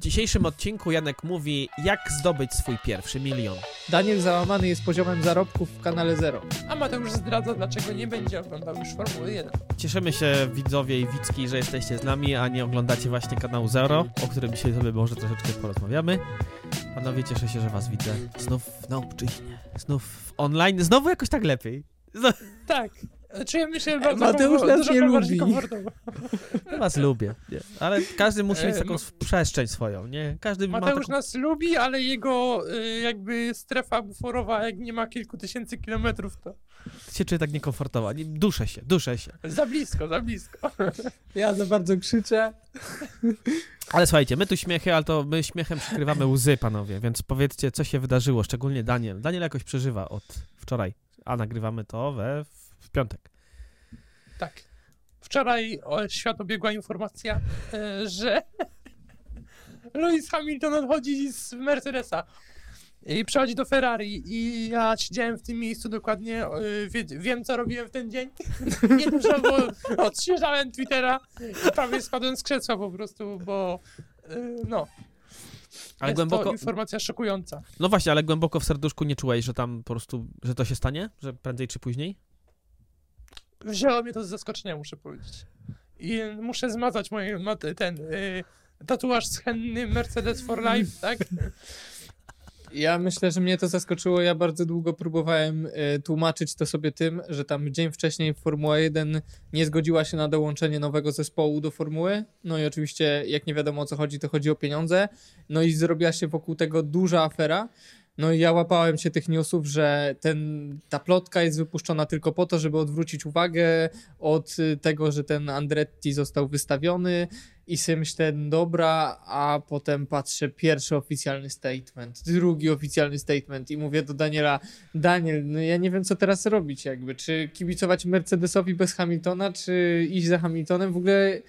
dzisiejszym odcinku Janek mówi, jak zdobyć swój pierwszy milion. Daniel załamany jest poziomem zarobków w kanale Zero. A Mateusz zdradza, dlaczego nie będzie oglądał już Formuły 1. Cieszymy się widzowie i widzki, że jesteście z nami, a nie oglądacie właśnie kanału Zero, o którym dzisiaj sobie może troszeczkę porozmawiamy. Panowie, cieszę się, że was widzę. Znów na obczyźnie, znów w online, znowu jakoś tak lepiej. Tak. Czujemy się bardzo Mateusz nas nie lubi. komfortowo. was lubię, nie? ale każdy musi mieć E, taką Ma- przestrzeń swoją, nie? Każdy ma Mateusz taką... nas lubi, ale jego y, jakby strefa buforowa, jak nie ma kilku tysięcy kilometrów, to się czuje tak niekomfortowo. Nie, duszę się, duszę się. za blisko, za blisko. Ja za bardzo krzyczę. Ale słuchajcie, my tu śmiechy, ale to my śmiechem przykrywamy łzy, panowie, więc powiedzcie, co się wydarzyło, szczególnie Daniel. Daniel jakoś przeżywa od wczoraj, a nagrywamy to we w piątek. Tak. Wczoraj świat obiegła informacja, y, że Lewis Hamilton odchodzi z Mercedesa i przechodzi do Ferrari i ja siedziałem w tym miejscu dokładnie, y, wie, wiem co robiłem w ten dzień. Nie dużo, bo odświeżałem Twittera i prawie spadłem z krzesła po prostu, bo y, no, Ale jest głęboko, to informacja szokująca. no właśnie, ale głęboko w serduszku nie czułeś, że tam po prostu, że to się stanie? Że prędzej czy później? Wzięło mnie to z zaskoczenia, muszę powiedzieć. I muszę zmazać moje, ten y, tatuaż z Mercedes for Life, tak? Ja myślę, że mnie to zaskoczyło. Ja bardzo długo próbowałem e, tłumaczyć to sobie tym, że tam dzień wcześniej Formuła 1 nie zgodziła się na dołączenie nowego zespołu do formuły. No i oczywiście, jak nie wiadomo o co chodzi, to chodzi o pieniądze. No i zrobiła się wokół tego duża afera. No i ja łapałem się tych newsów, że ten, ta plotka jest wypuszczona tylko po to, żeby odwrócić uwagę od y, tego, że ten Andretti został wystawiony i sobie myślę, dobra, a potem patrzę, pierwszy oficjalny statement, drugi oficjalny statement i mówię do Daniela, Daniel, no ja nie wiem, co teraz robić jakby, czy kibicować Mercedesowi bez Hamiltona, czy iść za Hamiltonem, w ogóle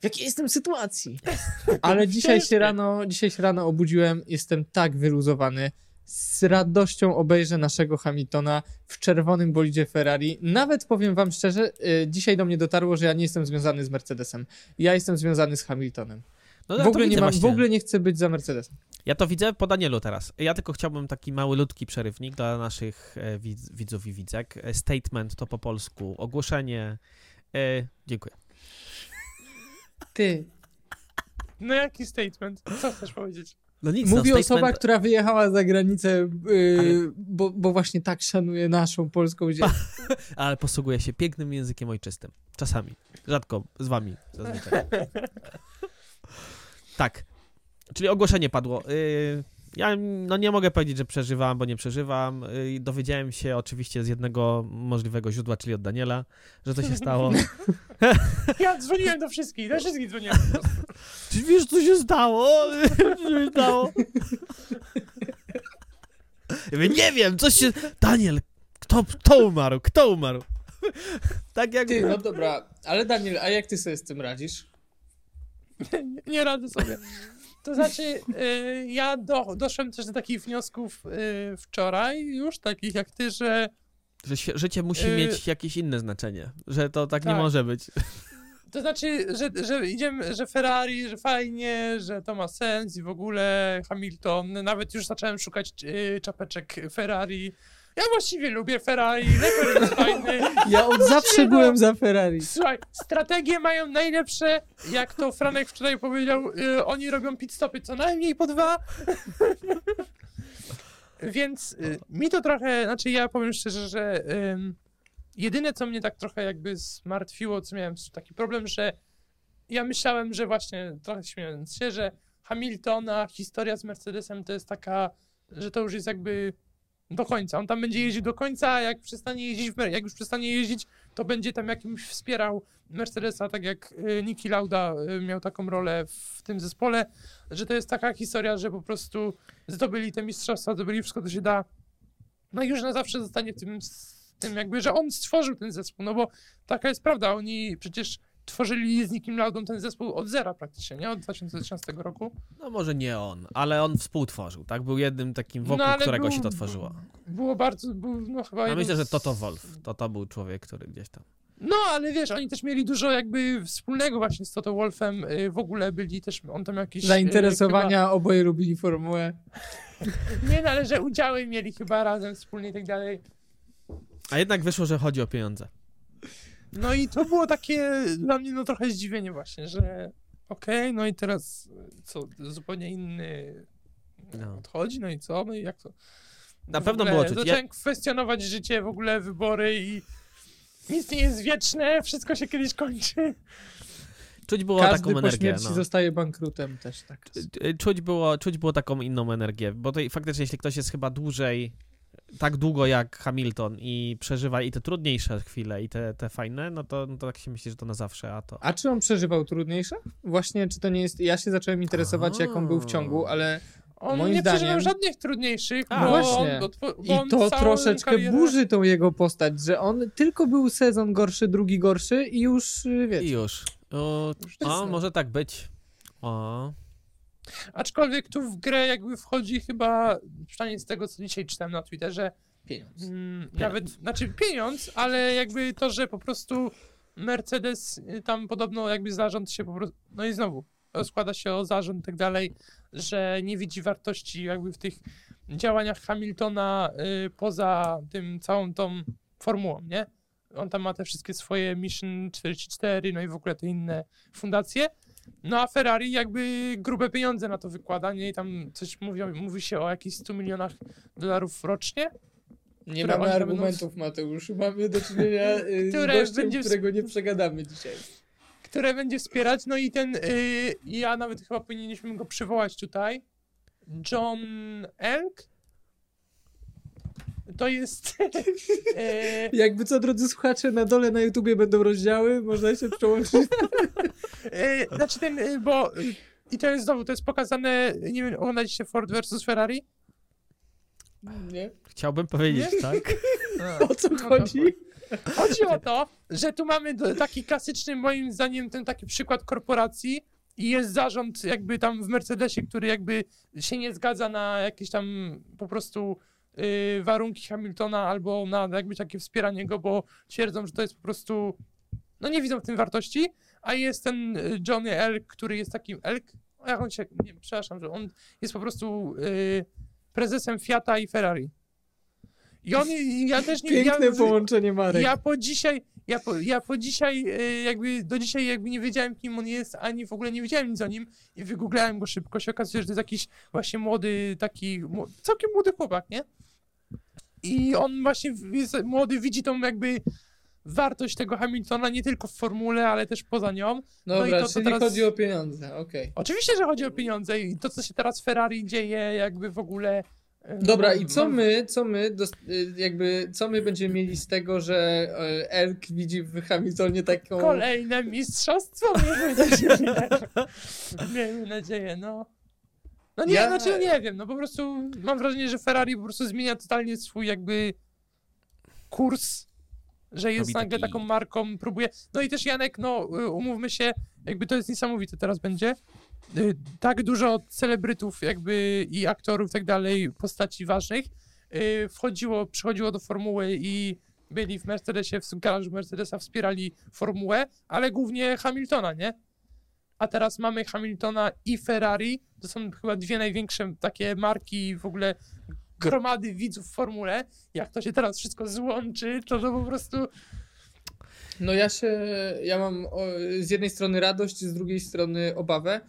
w jakiej jestem sytuacji? Ale dzisiaj się rano, dzisiaj się rano obudziłem, jestem tak wyluzowany, z radością obejrzę naszego Hamiltona w czerwonym bolidzie Ferrari. Nawet powiem wam szczerze, y, dzisiaj do mnie dotarło, że ja nie jestem związany z Mercedesem. Ja jestem związany z Hamiltonem. No, w, ja ogóle nie mam, w ogóle nie chcę być za Mercedesem. Ja to widzę po Danielu teraz. Ja tylko chciałbym taki mały, ludki przerywnik dla naszych e, widz, widzów i widzek. E, Statement to po polsku, ogłoszenie. E, dziękuję. Ty. No jaki statement? Co chcesz powiedzieć? No nic, Mówi no, osoba, statement, która wyjechała za granicę, yy, Ale- bo, bo właśnie tak szanuje naszą polską ziemię. ale posługuje się pięknym językiem ojczystym. Czasami. Rzadko z wami zazwyczaj. tak. Czyli ogłoszenie padło. Y, ja no nie mogę powiedzieć, że przeżywam, bo nie przeżywam. Y, dowiedziałem się oczywiście z jednego możliwego źródła, czyli od Daniela, że to się stało. Ja dzwoniłem do wszystkich, do wszystkich dzwoniłem. Czy wiesz, co się stało? Co się stało? Ja mówię, nie wiem, coś się... Daniel, kto, kto umarł? Kto umarł? tak jak... Ty, no dobra, ale Daniel, a jak ty sobie z tym radzisz? Nie, nie radzę sobie. To znaczy, y, ja do, doszłem też do takich wniosków y, wczoraj już, takich jak ty, że Że życie musi Yy. mieć jakieś inne znaczenie. Że to tak, nie Tak. może być. To znaczy, że, że idziemy, że Ferrari, że fajnie, że to ma sens i w ogóle Hamilton. Nawet już zacząłem szukać czapeczek Ferrari. Ja właściwie lubię Ferrari, Leclerc jest fajny. Ja od zawsze no. byłem za Ferrari. Słuchaj, strategie mają najlepsze, jak to Franek wczoraj powiedział, y, oni robią pit stopy co najmniej po dwa. Więc y, mi to trochę, znaczy ja powiem szczerze, że ym, jedyne co mnie tak trochę jakby zmartwiło, co miałem taki problem, że ja myślałem, że właśnie trochę śmiejąc się, że Hamiltona, historia z Mercedesem to jest taka, że to już jest jakby do końca. On tam będzie jeździł do końca, a jak przestanie jeździć, jak już przestanie jeździć, to będzie tam jakimś wspierał Mercedesa, tak jak y, Niki Lauda y, miał taką rolę w tym zespole, że to jest taka historia, że po prostu zdobyli te mistrzostwa, zdobyli wszystko, co się da. No i już na zawsze zostanie w tym, tym jakby, że on stworzył ten zespół, no bo taka jest prawda, oni przecież tworzyli z Nikim Laudą ten zespół od zera praktycznie, nie? Od 2013 roku. No może nie on, ale on współtworzył, tak? Był jednym takim wokół No, którego był- się to tworzyło. Było bardzo, był, no chyba Ja jeden myślę, że z- Toto Wolf. To to był człowiek, który gdzieś tam. No, ale wiesz, oni też mieli dużo jakby wspólnego właśnie z Toto Wolfem. y, W ogóle byli też, on tam jakieś... y, Zainteresowania, oboje lubili formułę. Chyba, nie, no, ale że udziały mieli chyba razem wspólnie i tak dalej. A jednak wyszło, że chodzi o pieniądze. No i to było takie dla mnie no trochę zdziwienie właśnie, że okej, no i teraz co, zupełnie inny No. odchodzi, no i co, no i jak to? Na W pewno ogóle było czuć. Ja, Zacząłem kwestionować życie, w ogóle wybory i nic nie jest wieczne, wszystko się kiedyś kończy. czuć było Każdy taką po energię. śmierci No. zostaje bankrutem też tak. Czuć było, czuć było taką inną energię, bo to faktycznie, jeśli ktoś jest chyba dłużej, tak długo jak Hamilton i przeżywa i te trudniejsze chwile, i te, te fajne, no to, no to tak się myśli, że to na zawsze, a to... A czy on przeżywał trudniejsze? Właśnie, czy to nie jest... Ja się zacząłem interesować, jak on był w ciągu, ale On Moim nie przeżywał zdaniem- żadnych trudniejszych, A, bo właśnie. on, I bo on to troszeczkę karierę- burzy tą jego postać, że on tylko był sezon gorszy, drugi gorszy i już, y, I wiecie, już. O, Już o jest- może tak być. O. Aczkolwiek tu w grę jakby wchodzi chyba, przynajmniej z tego co dzisiaj czytałem na Twitterze, pieniądz. Mm, nawet, znaczy pieniądz, ale jakby to, że po prostu Mercedes y, tam podobno jakby zarząd się po prostu, no i znowu składa się o zarząd i tak dalej, że nie widzi wartości jakby w tych działaniach Hamiltona y, poza tym całą tą formułą, nie? On tam ma te wszystkie swoje Mission 44, no i w ogóle te inne fundacje. No a Ferrari jakby grube pieniądze na to wykłada, nie? I tam coś mówi, mówi się o jakichś 100 milionach dolarów rocznie. Nie mamy argumentów, Mateusz. Mamy do czynienia y, z gościem, będzie którego nie przegadamy dzisiaj. które będzie wspierać. No i ten, yy, ja nawet chyba powinniśmy go przywołać tutaj. John Elk. To jest. yy, Jakby co, drodzy słuchacze, na dole na YouTubie będą rozdziały, można się przełączyć. Yy, znaczy ten, yy, bo. I to jest znowu, to jest pokazane. Nie wiem, oglądaliście Ford versus Ferrari? Nie? Chciałbym powiedzieć, tak? O co chodzi? Chodzi o to, że tu mamy taki klasyczny, moim zdaniem, ten taki przykład korporacji i jest zarząd jakby tam w Mercedesie, który jakby się nie zgadza na jakieś tam po prostu y, warunki Hamiltona albo na jakby takie wspieranie go, bo twierdzą, że to jest po prostu, no nie widzą w tym wartości, a jest ten y, Johnny Elk, który jest takim Elk, jak on się, nie, przepraszam, że on jest po prostu y, prezesem Fiata i Ferrari. I on, ja też nie Piękne ja, połączenie Marek. ja po dzisiaj, ja po, ja po dzisiaj, e, jakby do dzisiaj jakby nie wiedziałem, kim on jest, ani w ogóle nie wiedziałem nic o nim i wygooglałem go szybko. się okazuje, że to jest jakiś właśnie młody, taki, całkiem młody chłopak, nie? I on właśnie jest młody, widzi tą jakby wartość tego Hamiltona nie tylko w formule, ale też poza nią. Dobra, no i to- czyli teraz- chodzi o pieniądze, okej. Oczywiście, że chodzi o pieniądze i to, co się teraz w Ferrari dzieje, jakby w ogóle... e, Dobra, i co no, my, co my, y, jakby, co my będziemy mieli z tego, że y, Elk widzi w Hamiltonie taką... Kolejne mistrzostwo, miejmy nadzieję. miejmy nadzieję, no. No nie, Ja- znaczy nie wiem, no po prostu mam wrażenie, że Ferrari po prostu zmienia totalnie swój jakby kurs, że jest Robi nagle taki- taką marką, próbuje. No i też Janek, no y, umówmy się, jakby to jest niesamowite teraz będzie. Y, Tak dużo celebrytów jakby i aktorów i tak dalej, postaci ważnych y, wchodziło, przychodziło do formuły i byli w Mercedesie, w garażu Mercedesa wspierali formułę, ale głównie Hamiltona, nie? A teraz mamy Hamiltona i Ferrari. To są chyba dwie największe takie marki w ogóle gromady widzów w formule. Jak to się teraz wszystko złączy, to to po prostu No ja się, ja mam z jednej strony radość, z drugiej strony obawę.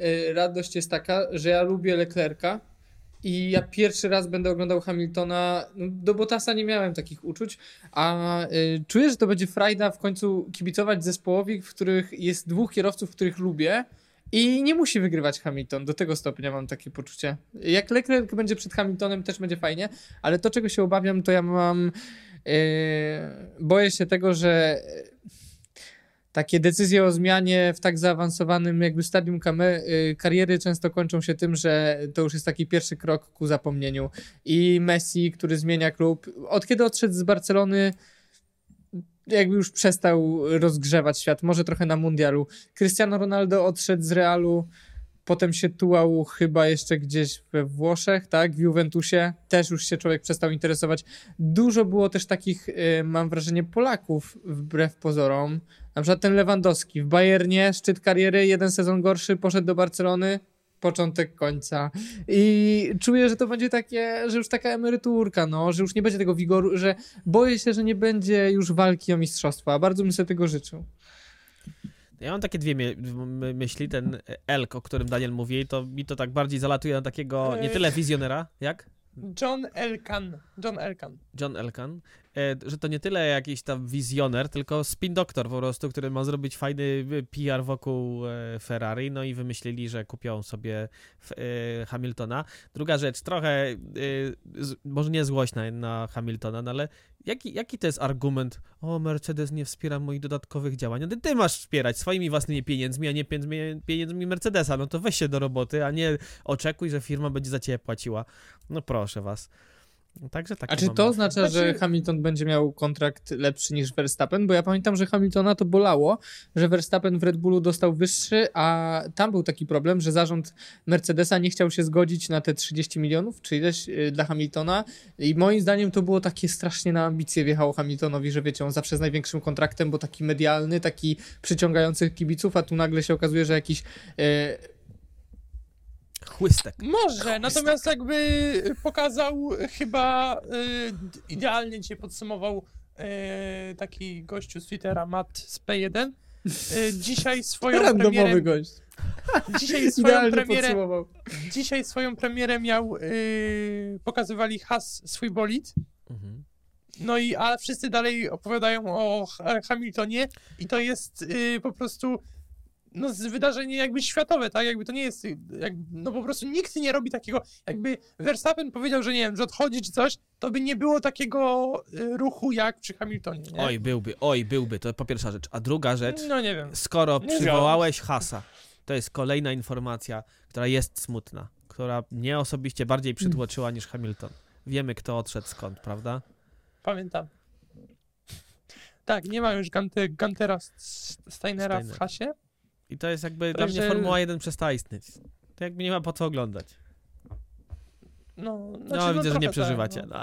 Y, Radość jest taka, że ja lubię Leclerca i ja pierwszy raz będę oglądał Hamiltona. No, do Bottasa nie miałem takich uczuć, a y, czuję, że to będzie frajda w końcu kibicować zespołowi, w których jest dwóch kierowców, których lubię. I nie musi wygrywać Hamilton, do tego stopnia mam takie poczucie. Jak Leclerc będzie przed Hamiltonem, też będzie fajnie, ale to, czego się obawiam, to ja mam. Yy, boję się tego, że takie decyzje o zmianie w tak zaawansowanym jakby stadium yy, kariery często kończą się tym, że to już jest taki pierwszy krok ku zapomnieniu. I Messi, który zmienia klub, od kiedy odszedł z Barcelony, jakby już przestał rozgrzewać świat, może trochę na mundialu. Cristiano Ronaldo odszedł z Realu, potem się tułał chyba jeszcze gdzieś we Włoszech, tak, w Juventusie, też już się człowiek przestał interesować. Dużo było też takich, y, mam wrażenie, Polaków, wbrew pozorom, na przykład ten Lewandowski w Bayernie, szczyt kariery, jeden sezon gorszy, poszedł do Barcelony, początek końca. I czuję, że to będzie takie, że już taka emeryturka, no, że już nie będzie tego wigoru, że boję się, że nie będzie już walki o mistrzostwa. a Bardzo bym sobie tego życzył. Ja mam takie dwie my my myśli. Ten Elk, o którym Daniel mówi, to mi to tak bardziej zalatuje na takiego nie tyle wizjonera, jak? John Elkan. John Elkan. John Elkan, że to nie tyle jakiś tam wizjoner, tylko spin doktor po prostu, który ma zrobić fajny y, PR wokół e, Ferrari, no i wymyślili, że kupią sobie e, Hamiltona. Druga rzecz, trochę, e, z, może nie złość na, na Hamiltona, no ale jaki, jaki to jest argument? O, Mercedes nie wspiera moich dodatkowych działań. No ty, masz wspierać swoimi własnymi pieniędzmi, a nie pieniędzmi Mercedesa. No to weź się do roboty, a nie oczekuj, że firma będzie za ciebie płaciła. No proszę was. Także takie A czy to oznacza, że Znaczy- Hamilton będzie miał kontrakt lepszy niż Verstappen? Bo ja pamiętam, że Hamiltona to bolało, że Verstappen w Red Bullu dostał wyższy, a tam był taki problem, że zarząd Mercedesa nie chciał się zgodzić na te 30 milionów, czy ileś y, dla Hamiltona. I moim zdaniem to było takie strasznie na ambicje wjechało Hamiltonowi, że wiecie, on zawsze z największym kontraktem, bo taki medialny, taki przyciągający kibiców, a tu nagle się okazuje, że jakiś y, Chłystek. Może, natomiast jakby pokazał chyba y, idealnie dzisiaj podsumował y, taki gościu z Twittera, Matt z P1. Y, dzisiaj swoją randomowy premierę, gość. dzisiaj swoją Idealnie premierę, podsumował. dzisiaj swoją premierę miał, y, pokazywali Has swój bolid, Mhm. no i a wszyscy dalej opowiadają o Ha- Hamiltonie i to jest y, po prostu no, wydarzenie jakby światowe, tak? Jakby to nie jest, jak, no po prostu nikt nie robi takiego, jakby Verstappen powiedział, że nie wiem, że odchodzi czy coś, to by nie było takiego y, ruchu jak przy Hamiltonie, nie? Oj, byłby, oj, byłby, to po pierwsza rzecz. A druga rzecz, No nie wiem. skoro Nie przywołałeś Hasa, to jest kolejna informacja, która jest smutna, która mnie osobiście bardziej przytłoczyła niż Hamilton. Wiemy, kto odszedł skąd, prawda? Pamiętam. Tak, nie ma już Gante, Gantera Steinera Steiner. w hasie. I to jest jakby, dla mnie Formuła 1 przestała istnieć. To jakby nie ma po co oglądać. No, No, znaczy, widzę, że nie tak, przeżywacie. no. No.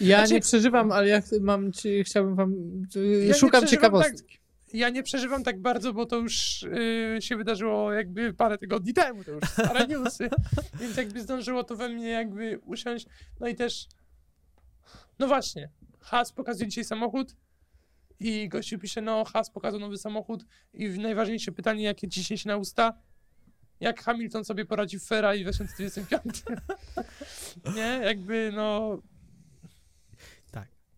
Ja Znaczy- nie przeżywam, ale ja mam ci, chciałbym wam. Ja nie szukam ciekawostki. Ja nie przeżywam tak bardzo, bo to już y, się wydarzyło jakby parę tygodni temu, to już stare newsy, więc jakby zdążyło to we mnie jakby usiąść. No i też, no właśnie, Has pokazuje dzisiaj samochód i gościu pisze, no Has pokazał nowy samochód i najważniejsze pytanie, jakie dzisiaj się na usta, jak Hamilton sobie poradzi w Ferrari w 2025. nie, jakby no,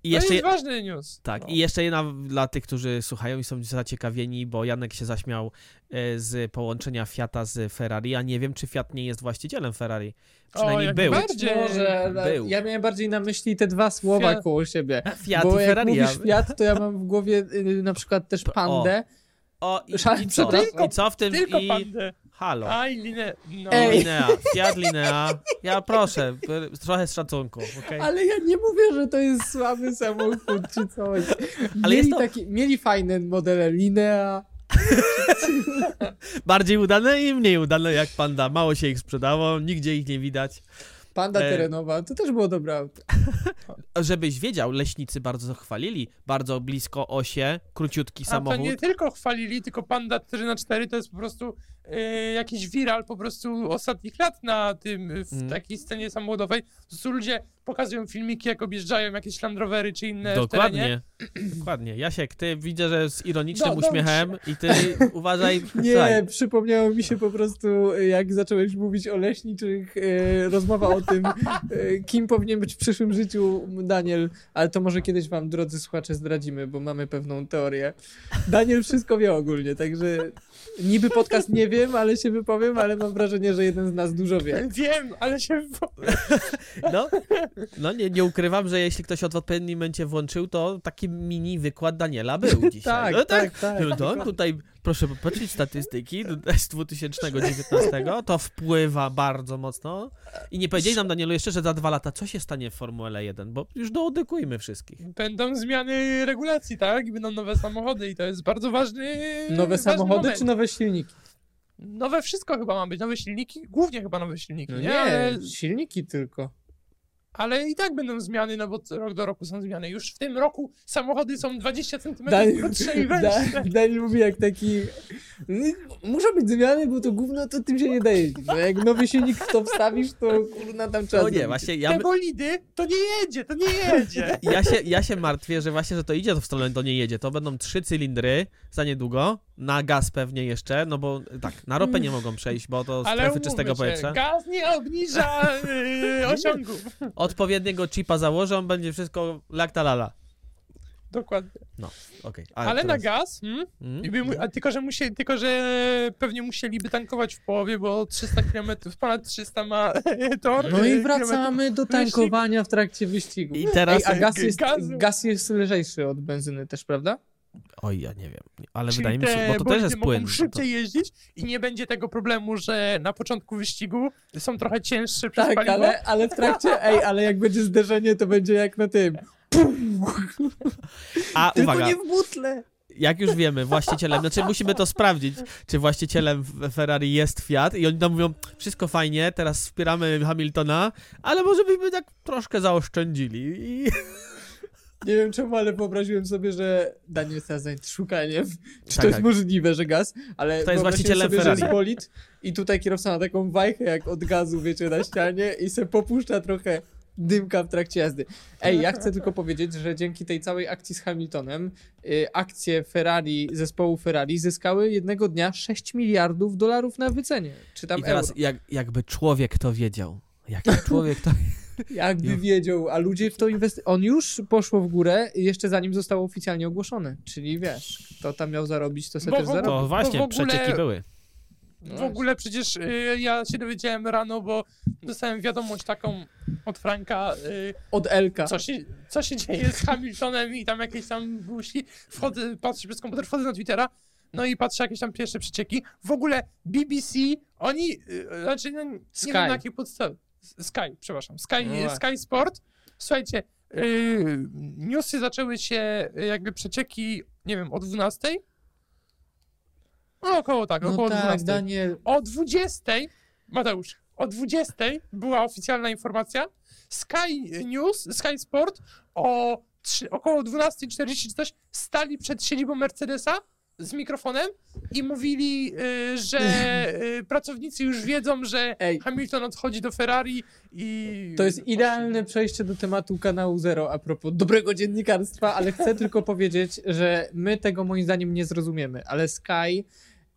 I to jeszcze, jest ważny news. tak, no. i jeszcze jedna dla tych, którzy słuchają i są zaciekawieni, bo Janek się zaśmiał e, z połączenia Fiata z Ferrari, a nie wiem, czy Fiat nie jest właścicielem Ferrari. Przynajmniej jak był. najbardziej. Być może, Był. ja miałem bardziej na myśli te dwa słowa Fiat- koło siebie. Fiat bo i jak Ferrari. mówisz ja- Fiat, to ja mam w głowie y, na przykład też P- o. pandę. O, i, i, co? I co w tym? Tylko I... pandę. Halo. Aj, linę. No. Ej. Linea, Fiat Linea. Ja proszę, trochę z szacunku, okej? Ale ja nie mówię, że to jest słaby samochód czy coś. Ale Mieli, jest to- taki, mieli fajne modele Linea. Bardziej udane i mniej udane jak Panda. Mało się ich sprzedało, nigdzie ich nie widać. Panda E. terenowa, to też było dobre auto. Żebyś wiedział, leśnicy bardzo chwalili. Bardzo blisko osie, króciutki A to nie tylko chwalili, tylko Panda 4 na 4 to jest po prostu e, jakiś viral po prostu ostatnich lat na tym, w Mm. takiej scenie samochodowej. Po prostu ludzie pokazują filmiki, jak objeżdżają jakieś Land Rovery czy inne. Dokładnie. Dokładnie. Jasiek, ty widzę, że z ironicznym uśmiechem i ty uważaj. Nie, słuchaj, przypomniało mi się po prostu, jak zacząłeś mówić o leśniczych, e, rozmowa o tym, e, kim powinien być w przyszłym życiu Daniel, ale to może kiedyś wam, drodzy słuchacze, zdradzimy, bo mamy pewną teorię. Daniel wszystko wie ogólnie, także niby podcast nie wiem, ale się wypowiem, ale mam wrażenie, że jeden z nas dużo wie. Wiem, ale się... No, no nie, nie ukrywam, że jeśli ktoś od w odpowiednim momencie włączył, to taki mini wykład Daniela był dzisiaj. Tak, no, tak, tak. No, to tutaj proszę popatrzeć statystyki z 2019, to wpływa bardzo mocno. I nie powiedzieli nam, Danielu, jeszcze, że za dwa lata co się stanie w Formule 1, bo już doodykujmy wszystkich. Będą zmiany regulacji, tak? I będą nowe samochody i to jest bardzo ważny Nowe ważny samochody moment. czy nowe silniki? Nowe wszystko chyba ma być, nowe silniki, głównie chyba nowe silniki, No nie? nie, Ale, silniki tylko. Ale i tak będą zmiany, no bo rok do roku są zmiany. Już w tym roku samochody są 20 cm krótsze i węższe. Daniel mówi jak taki muszą być zmiany, bo to gówno to tym się nie da jeździć. No jak nowy silnik w to wstawisz, to kurna tam trzeba No nie, właśnie ja, Te bolidy, to nie jedzie, to nie jedzie. ja, się, ja się martwię, że właśnie, że to idzie to w stronę, to nie jedzie. To będą trzy cylindry za niedługo, na gaz pewnie jeszcze, no bo tak, na ropę nie mogą przejść, bo to Ale strefy umówmy czystego się, powietrza. gaz nie obniża yy, osiągów. Odpowiedniego chipa założą, będzie wszystko lala. Dokładnie. Okej. Ale na teraz- gaz, hmm? Mm? I by mu, a tylko, że musieli, tylko, że pewnie musieliby tankować w połowie, bo 300 km, ponad 300 ma tor. No i kilometrów. wracamy do tankowania w trakcie wyścigu. I teraz... Ej, a gaz jest, gaz jest lżejszy od benzyny też, prawda? Oj, ja nie wiem. Ale Czyli wydaje mi się, bo to też jest mogą płyn. szybciej jeździć i nie będzie tego problemu, że na początku wyścigu są trochę cięższe przez Tak, paliwo. ale, ale w trakcie, ej, ale jak będzie zderzenie, to będzie jak na tym. A Tylko uwaga, nie w butle. jak już wiemy, właścicielem, znaczy musimy to sprawdzić, czy właścicielem w- Ferrari jest Fiat i oni tam mówią, wszystko fajnie, teraz wspieramy Hamiltona, ale może byśmy tak troszkę zaoszczędzili i... Nie wiem czemu, ale wyobraziłem sobie, że Daniel jest teraz zajęty szukaniem. Czy Tak, to jest tak. możliwe, że gaz? Ale To jest właścicielem sobie, że Ferrari. jest bolid i tutaj kierowca ma taką wajchę jak od gazu, wiecie, na ścianie i se popuszcza trochę dymka w trakcie jazdy. Ej, ja chcę tylko powiedzieć, że dzięki tej całej akcji z Hamiltonem y, akcje Ferrari, zespołu Ferrari zyskały jednego dnia 6 miliardów dolarów na wycenie. Czy tam I teraz euro. jak, jakby człowiek to wiedział. Jakby człowiek to... Jakby Ju. wiedział, a ludzie w to inwestują. On już poszło w górę jeszcze zanim zostało oficjalnie ogłoszone. Czyli wiesz, kto tam miał zarobić, to se Bo też w ogóle- zarobi. To właśnie, ogóle- przecieki były. No W ogóle przecież y, ja się dowiedziałem rano, bo dostałem wiadomość taką od Franka, y, Od Elka. co, się, co się dzieje z Hamiltonem i tam jakieś tam gusi. Wchodzę, patrzę przez komputer, wchodzę na Twittera, no i patrzę jakieś tam pierwsze przecieki. W ogóle BBC, oni, y, znaczy no, nie Sky. wiem na jakiej podstawie. Sky, przepraszam. Sky, No. Sky Sport. Słuchajcie, y, newsy zaczęły się, jakby przecieki, nie wiem, o 12. No około tak, No około tak, 12. Daniel. O 20, Mateusz, o 20 była oficjalna informacja. Sky News, Sky Sport o trzy, około 12.40 czy coś stali przed siedzibą Mercedesa z mikrofonem i mówili, y, że y, pracownicy już wiedzą, że Ej. Hamilton odchodzi do Ferrari i... To jest idealne przejście do tematu kanału Zero a propos dobrego dziennikarstwa, ale chcę tylko powiedzieć, że my tego moim zdaniem nie zrozumiemy, ale Sky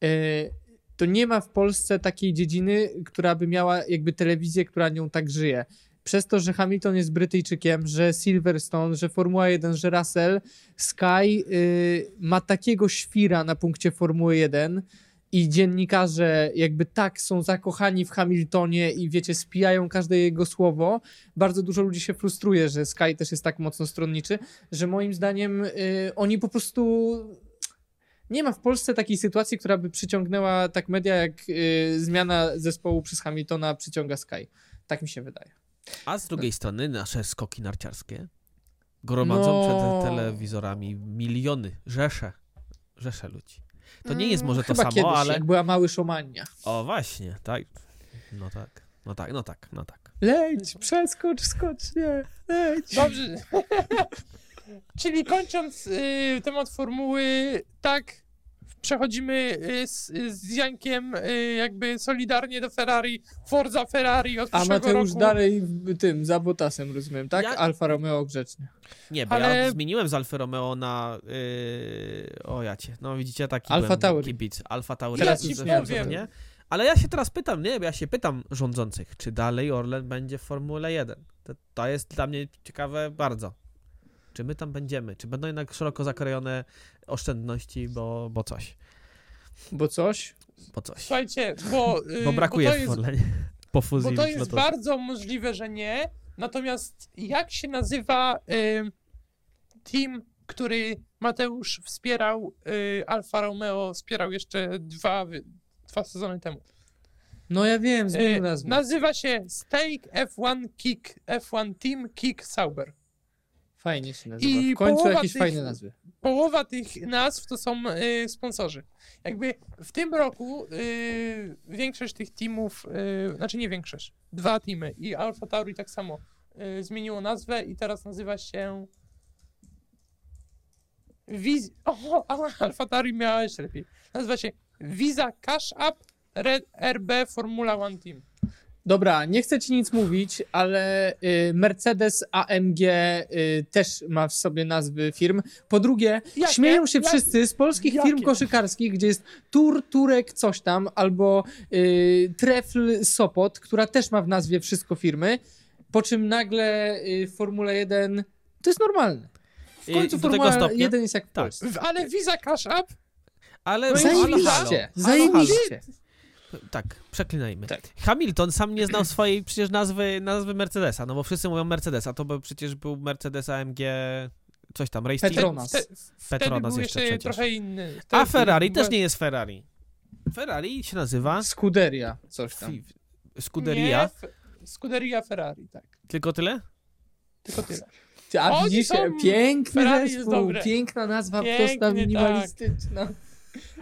y, to nie ma w Polsce takiej dziedziny, która by miała jakby telewizję, która nią tak żyje. Przez to, że Hamilton jest Brytyjczykiem, że Silverstone, że Formuła 1, że Russell, Sky y, ma takiego świra na punkcie Formuły 1 i dziennikarze jakby tak są zakochani w Hamiltonie i wiecie, spijają każde jego słowo. Bardzo dużo ludzi się frustruje, że Sky też jest tak mocno stronniczy, że moim zdaniem y, oni po prostu nie ma w Polsce takiej sytuacji, która by przyciągnęła tak media, jak y, zmiana zespołu przez Hamiltona przyciąga Sky. Tak mi się wydaje. A z drugiej strony nasze skoki narciarskie gromadzą No. przed telewizorami miliony, rzesze, rzesze ludzi. To nie jest może to Mm, Chyba samo, kiedyś, ale... jak była mały szomania. O właśnie, tak. No tak, no tak, no tak, no tak. Leć, przeskocz, skocz, nie, leć. Dobrze. Czyli kończąc y, temat formuły, tak, przechodzimy y, z, z Jankiem y, jakby solidarnie do Ferrari, Forza Ferrari od A Mateusz roku. dalej tym, za Botasem, rozumiem, tak? Ja- Alfa Romeo grzecznie. Nie, bo Ale- ja zmieniłem z Alfa Romeo na... Yy... O jacie, no widzicie, taki Alfa Tauri. kibic. Alfa Tauri. Teraz już zeszłego, powiem. nie? Ale ja się teraz pytam, nie? Bo ja się pytam rządzących, czy dalej Orlen będzie w Formule 1? To, to jest dla mnie ciekawe bardzo. Czy my tam będziemy? Czy będą jednak szeroko zakrojone oszczędności, bo, bo coś. Bo coś? Bo coś. Słuchajcie, bo, y, Bo brakuje to w jest, Orlenie. Po fuzji. bo to jest bardzo możliwe, że nie. Natomiast jak się nazywa y, team, który Mateusz wspierał, y, Alfa Romeo wspierał jeszcze dwa, dwa sezony temu? No ja wiem, Y, zmienił nazwę. nazywa się Stake F1 Kick, F1 Team Kick Sauber. Fajnie się nazywa. I w końcu jakieś tych- fajne nazwy. Połowa tych nazw to są y, sponsorzy. Jakby w tym roku y, większość tych teamów, y, znaczy nie większość, dwa teamy i Alpha Tauri tak samo y, zmieniło nazwę i teraz nazywa się Wiz... O, Alpha Tauri miała jeszcze lepiej. Nazywa się Visa Cash App Red RB Formula One Team. Dobra, nie chcę ci nic mówić, ale y, Mercedes AMG y, też ma w sobie nazwy firm. Po drugie, Jakie? śmieją się Jakie? wszyscy z polskich Jakie? firm koszykarskich, gdzie jest Tur, Turek, coś tam, albo y, Trefl Sopot, która też ma w nazwie wszystko firmy, po czym nagle y, w Formule 1 to jest normalne. W I końcu tego Formuła stopnia- 1 jest jak w Tak. Ale Visa Cash App Ale, No i ale halo. Zajebiście, Halo, zajebiście. Tak, przeklinajmy. Tak. Hamilton sam nie znał swojej przecież nazwy, nazwy Mercedesa, no bo wszyscy mówią Mercedesa, to by przecież był Mercedes AMG coś tam, Race. Petronas. Wtedy Petronas jeszcze jeszcze trochę inny. A Ferrari też nie jest Ferrari. Ferrari się nazywa Scuderia, coś tam. Scuderia, Nie, Scuderia Ferrari, tak. tylko tyle? Tylko tyle. Ty, A Oni widzisz, są- piękny Ferrari zespół, piękna nazwa Piękny, prosta, tak. minimalistyczna.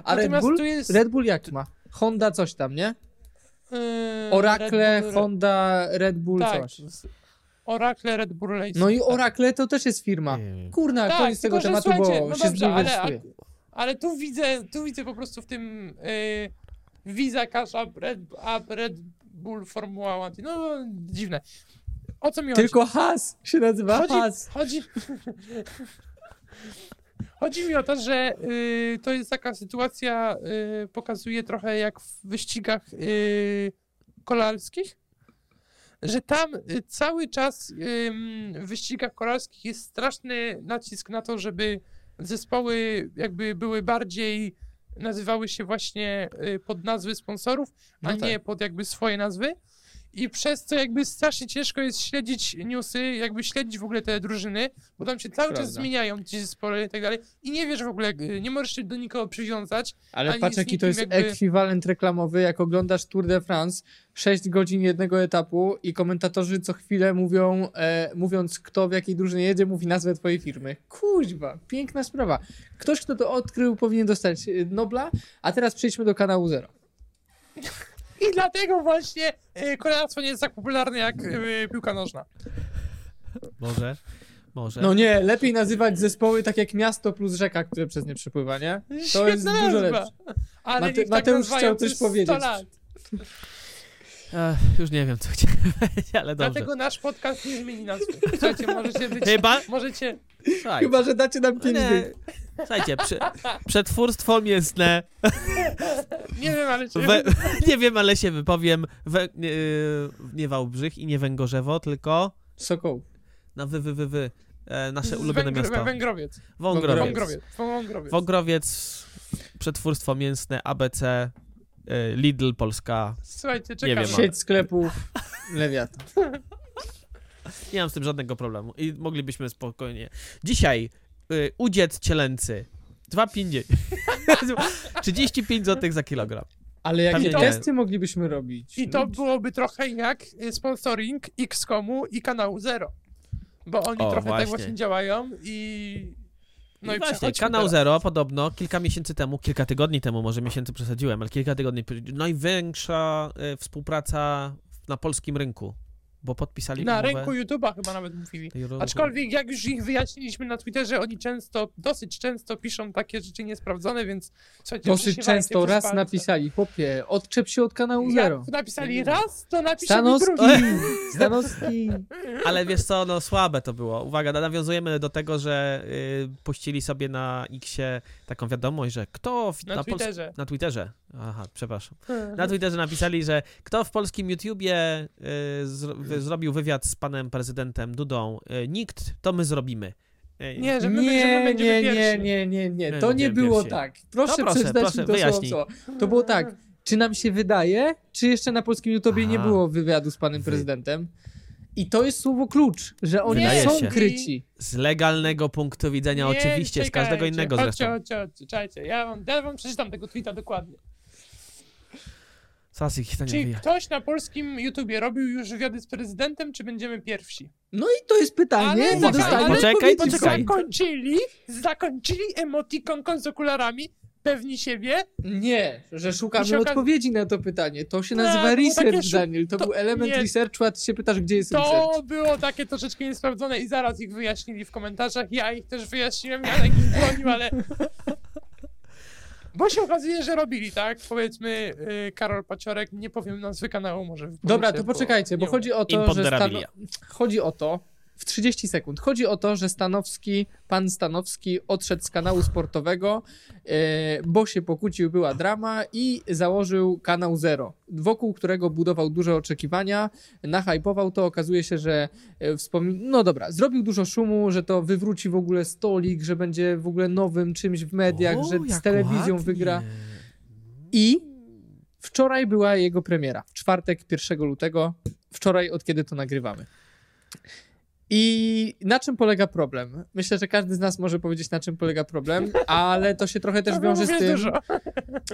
A Red Bull? jest Red Bull jak ma? Honda coś tam, nie? yy, Oracle, Red Bull, Honda, Red Bull tak, coś. Oracle, Red Bull Racing. No i tak. Oracle to też jest firma. Kurna, Tak, koniec tego tylko, tematu, bo no się dobrze, ale, zbulwersuje. ale tu widzę, tu widzę po prostu w tym yy, Visa Cash App Red, App Red Bull Formuła One. No dziwne. O co mi chodzi? Tylko Has się nazywa Chodzi, Has. chodzi, chodzi mi o to, że y, to jest taka sytuacja, y, pokazuje trochę jak w wyścigach y, kolarskich, że tam y, cały czas w wyścigach kolarskich jest straszny nacisk na to, żeby zespoły jakby były bardziej nazywały się właśnie y, pod nazwy sponsorów, a No tak. nie pod jakby swoje nazwy. I przez to jakby strasznie ciężko jest śledzić newsy, jakby śledzić w ogóle te drużyny, bo tam się cały czas Prawda. zmieniają ci zespoły i tak dalej i nie wiesz w ogóle, y, nie możesz się do nikogo przywiązać. Ale patrz jaki to jest jakby- ekwiwalent reklamowy, jak oglądasz Tour de France, 6 godzin jednego etapu i komentatorzy co chwilę mówią, e, mówiąc kto w jakiej drużynie jedzie, mówi nazwę twojej firmy. Kuźba, piękna sprawa. Ktoś, kto to odkrył, powinien dostać e, Nobla, a teraz przejdźmy do kanału Zero. I dlatego właśnie y, kolarstwo nie jest tak popularne jak y, piłka nożna. Może, może. No nie, lepiej nazywać zespoły tak jak miasto plus rzeka, które przez nie przepływa, nie? To jest Świetna dużo nazwa. lepsze. Ale Mate- tak Mateusz chciał coś przez 100 powiedzieć. Ech, już nie wiem, co chciałem powiedzieć, ale dobrze. Dlatego nasz podcast nie zmieni nazwy. Słuchajcie, możecie być... Chyba? Możecie... Słuchaj, Chyba, że dacie nam 5 nie, dych. Słuchajcie, prze, przetwórstwo mięsne, Nie wiem, ale... Czy... we, nie wiem, ale się wypowiem, we, nie, nie Wałbrzych i nie Węgorzewo, tylko Sokoł. na wy, wy, wy, wy. E, nasze ulubione Węgr- miasto. Węgrowiec. Wągrowiec. Wągrowiec. Wągrowiec. Wągrowiec, przetwórstwo mięsne, ABC, e, Lidl, Polska. Słuchajcie, Nie czekamy. wiem, Sieć sklepów Lewiatan. Nie mam z tym żadnego problemu i moglibyśmy spokojnie. Dzisiaj y, udziec cielęcy. 2,50. 35 zł za kilogram. Ale jakie nie. testy moglibyśmy robić? I to byłoby trochę jak y, sponsoring X-Komu i kanału Zero. Bo oni O, trochę właśnie. tak właśnie działają i... No I i, właśnie, kanał teraz. Zero podobno kilka miesięcy temu, kilka tygodni temu, może miesięcy przesadziłem, ale kilka tygodni, największa y, współpraca na polskim rynku, bo podpisali Na umowę. rynku YouTube'a chyba nawet mówili. Aczkolwiek jak już ich wyjaśniliśmy na Twitterze, oni często, dosyć często piszą takie rzeczy niesprawdzone, więc słuchajcie, Dosyć często raz palce. napisali, chłopie, odczep się od kanału Zero. Jak napisali raz, to napiszemy Stanowski, drugi. Stanowski. Ale wiesz co, no słabe to było. Uwaga, nawiązujemy do tego, że y, puścili sobie na Xie taką wiadomość, że kto w, Na, Pols- Twitterze. na Twitterze. Aha, przepraszam. Na Twitterze napisali, że kto w polskim YouTubie y, zro, zrobił wywiad z panem prezydentem Dudą, y, nikt, to my zrobimy. Y, Nie, że my, że my Nie, będziemy nie, nie, pierwsi. nie, nie, nie. Nie, To nie będziemy było pierwsi. tak. Proszę, No proszę, przeczytać proszę, mi to wyjaśnij. słowo. To było tak. Czy nam się wydaje, czy jeszcze na polskim YouTubie nie Aha. było wywiadu z panem prezydentem? I to jest słowo klucz, że oni Wydaje są się. kryci. Z legalnego punktu widzenia, Nie, oczywiście, z czekajcie, każdego innego chodźcie, zresztą. Chodźcie, chodźcie, czekajcie, ja wam, ja wam przeczytam tego tweeta dokładnie. Sasy historia Czy ktoś na polskim YouTubie robił już wywiady z prezydentem, czy będziemy pierwsi? No i to jest pytanie, Ale nie poczekaj, ale poczekaj, poczekaj. Zakończyli, zakończyli emotikon z okularami, pewni siebie. Nie, że szukamy I się oka- odpowiedzi na to pytanie. To się No, nazywa to research, szu- Daniel. To, to- był element nie. researchu, a ty się pytasz, gdzie jest research. To było takie troszeczkę niesprawdzone i zaraz ich wyjaśnili w komentarzach. Ja ich też wyjaśniłem, Janek ich bronił, ale... Bo się okazuje, że robili, tak? Powiedzmy, y, Karol Paciorek, nie powiem nazwy kanału, może Dobra, to poczekajcie, bo nie chodzi o to, że. Stano... chodzi o to, w 30 sekund, chodzi o to, że Stanowski, pan Stanowski odszedł z kanału sportowego, e, bo się pokłócił, była drama i założył kanał Zero, wokół którego budował duże oczekiwania, nahypował to, okazuje się, że e, wspomin... no dobra, zrobił dużo szumu, że to wywróci w ogóle stolik, że będzie w ogóle nowym czymś w mediach, O, że z telewizją ładnie. wygra. I wczoraj była jego premiera. W czwartek, 1 lutego. Wczoraj, od kiedy to nagrywamy. I na czym polega problem? Myślę, że każdy z nas może powiedzieć, na czym polega problem, ale to się trochę też wiąże z tym. Dużo.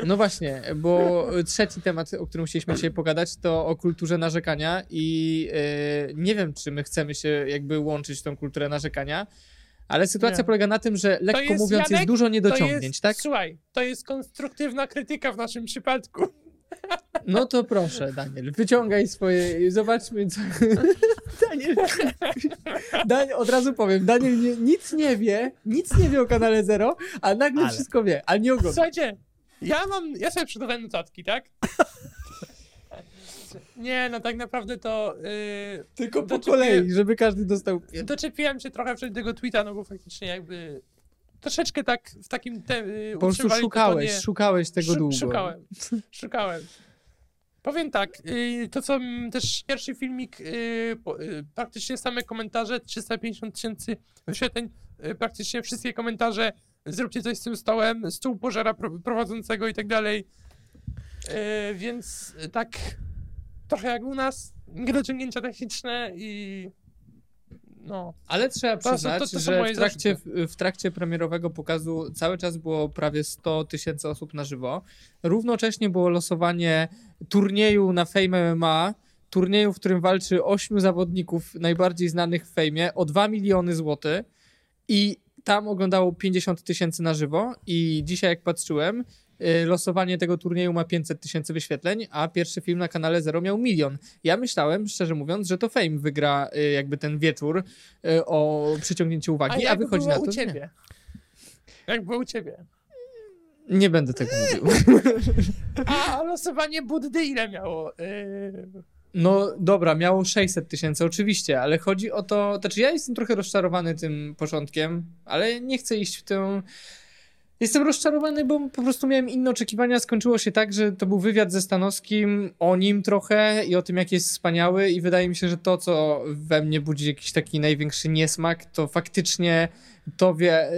No właśnie, bo trzeci temat, o którym chcieliśmy dzisiaj pogadać, to o kulturze narzekania i e, nie wiem, czy my chcemy się jakby łączyć tą kulturę narzekania, ale sytuacja Nie. polega na tym, że lekko jest, mówiąc jest Janek, dużo To niedociągnięć, jest, tak? Słuchaj, to jest konstruktywna krytyka w naszym przypadku. No to proszę, Daniel, wyciągaj swoje. Zobaczmy, co. Daniel. Daniel, od razu powiem, Daniel nie, nic nie wie, nic nie wie o kanale Zero, a nagle Ale. wszystko wie, ale nie ogląda. Słuchajcie, ja mam, ja sobie przygotowałem notatki, tak? Nie, no tak naprawdę to yy, Tylko po kolei, żeby każdy dostał. doczepiłem się trochę przed tego tweeta, no bo faktycznie jakby troszeczkę tak w takim te, yy, Po prostu szukałeś, tonie- szukałeś tego Szu- długo. Szukałem, szukałem. Powiem tak, yy, to co też pierwszy filmik, yy, praktycznie same komentarze, 350 tysięcy wyświetleń, praktycznie wszystkie komentarze, zróbcie coś z tym stołem, stół pożera pro, prowadzącego i tak dalej. Więc tak trochę jak u nas, niedociągnięcia techniczne i no. Ale trzeba To przyznać, to- to są że w trakcie, w, w trakcie premierowego pokazu cały czas było prawie 100 tysięcy osób na żywo. Równocześnie było losowanie turnieju na Fame MMA, turnieju, w którym walczy ośmiu zawodników najbardziej znanych w fejmie o 2 miliony złotych i tam oglądało 50 tysięcy na żywo i dzisiaj jak patrzyłem, losowanie tego turnieju ma 500 tysięcy wyświetleń, a pierwszy film na kanale Zero miał milion. Ja myślałem, szczerze mówiąc, że to Fame wygra y, jakby ten wieczór y, o przyciągnięcie A uwagi, a, jak wychodzi było na to, u że nie. ciebie? Jak było u ciebie? Nie będę tego mówił. A losowanie Buddy ile miało? Yy, No dobra, miało 600 tysięcy oczywiście, ale chodzi o to, znaczy ja jestem trochę rozczarowany tym początkiem, ale nie chcę iść w tę... Jestem rozczarowany, bo po prostu miałem inne oczekiwania. Skończyło się tak, że to był wywiad ze Stanowskim o nim trochę i o tym, jak jest wspaniały i wydaje mi się, że to, co we mnie budzi jakiś taki największy niesmak, to faktycznie to wie,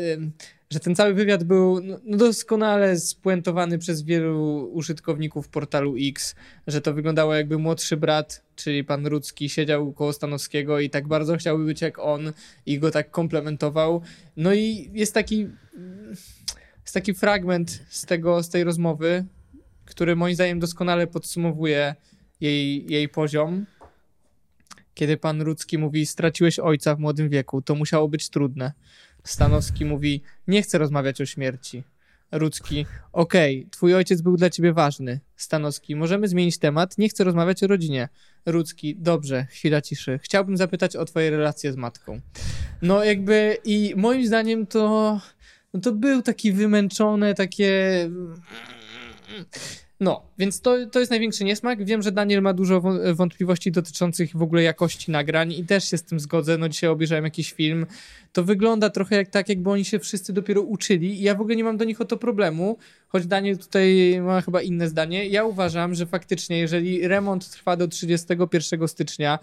że ten cały wywiad był no, no doskonale spuentowany przez wielu użytkowników portalu X, że to wyglądało jakby młodszy brat, czyli pan Rudzki, siedział koło Stanowskiego i tak bardzo chciałby być jak on i go tak komplementował. No i jest taki, jest taki fragment z, tego, z tej rozmowy, który moim zdaniem doskonale podsumowuje jej, jej poziom. Kiedy pan Rudzki mówi, straciłeś ojca w młodym wieku, to musiało być trudne. Stanowski mówi, nie chcę rozmawiać o śmierci. Rudzki, okej, twój ojciec był dla ciebie ważny. Stanowski, możemy zmienić temat, nie chcę rozmawiać o rodzinie. Rudzki, dobrze, chwila ciszy. Chciałbym zapytać o twoje relacje z matką. No jakby i moim zdaniem to, no to był taki wymęczone, takie... No, więc to, to jest największy niesmak. Wiem, że Daniel ma dużo wą- wątpliwości dotyczących w ogóle jakości nagrań i też się z tym zgodzę. No dzisiaj obejrzałem jakiś film. To wygląda trochę jak tak, jakby oni się wszyscy dopiero uczyli i ja w ogóle nie mam do nich o to problemu, choć Daniel tutaj ma chyba inne zdanie. Ja uważam, że faktycznie jeżeli remont trwa do 31 stycznia,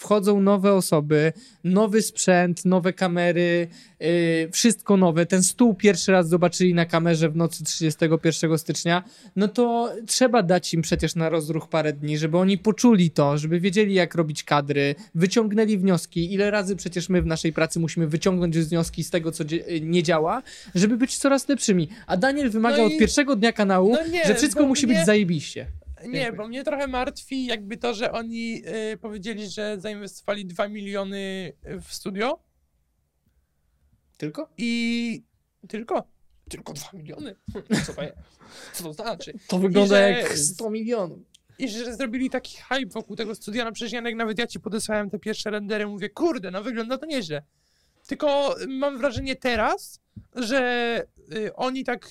wchodzą nowe osoby, nowy sprzęt, nowe kamery, yy, wszystko nowe. Ten stół pierwszy raz zobaczyli na kamerze w nocy 31 stycznia, no to trzeba dać im przecież na rozruch parę dni, żeby oni poczuli to, żeby wiedzieli jak robić kadry, wyciągnęli wnioski. Ile razy przecież my w naszej pracy musimy wyciągnąć wnioski z tego, co dzie- nie działa, żeby być coraz lepszymi. A Daniel wymaga No od i- pierwszego dnia kanału, No nie, że wszystko musi być zajebiście. Nie, bo mnie trochę martwi jakby to, że oni y, powiedzieli, że zainwestowali 2 miliony w studio Tylko? i tylko, tylko 2 miliony. Co to? Co to znaczy? To wygląda że- jak 100 milionów. I że zrobili taki hype wokół tego studia, no przecież Janek, nawet ja ci podesłałem te pierwsze rendery, mówię, kurde, no wygląda to nieźle. Tylko mam wrażenie teraz, że y, oni tak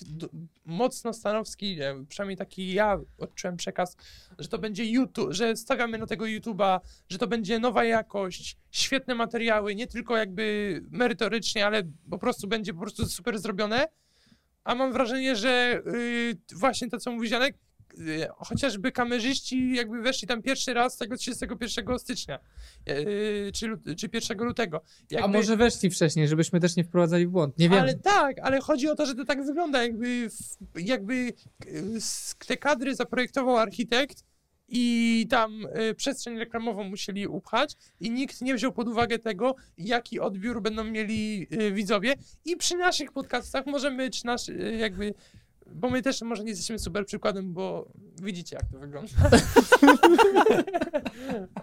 mocno Stanowski, przynajmniej taki ja odczułem przekaz, że to będzie YouTube, że stawiamy na tego YouTube'a, że to będzie nowa jakość, świetne materiały, nie tylko jakby merytorycznie, ale po prostu będzie po prostu super zrobione. A mam wrażenie, że y, właśnie to, co mówi Janek, y, chociażby kamerzyści jakby weszli tam pierwszy raz tego 31 stycznia, y, czy, czy 1 lutego. A Jakby, może weszli wcześniej, żebyśmy też nie wprowadzali w błąd. Nie wiem. ale tak, ale chodzi o to, że to tak wygląda, jakby, jakby s- te kadry zaprojektował architekt i tam przestrzeń reklamową musieli upchać i nikt nie wziął pod uwagę tego, jaki odbiór będą mieli widzowie i przy naszych podcastach możemy, czy nasz, jakby, bo my też może nie jesteśmy super przykładem, bo widzicie jak to wygląda.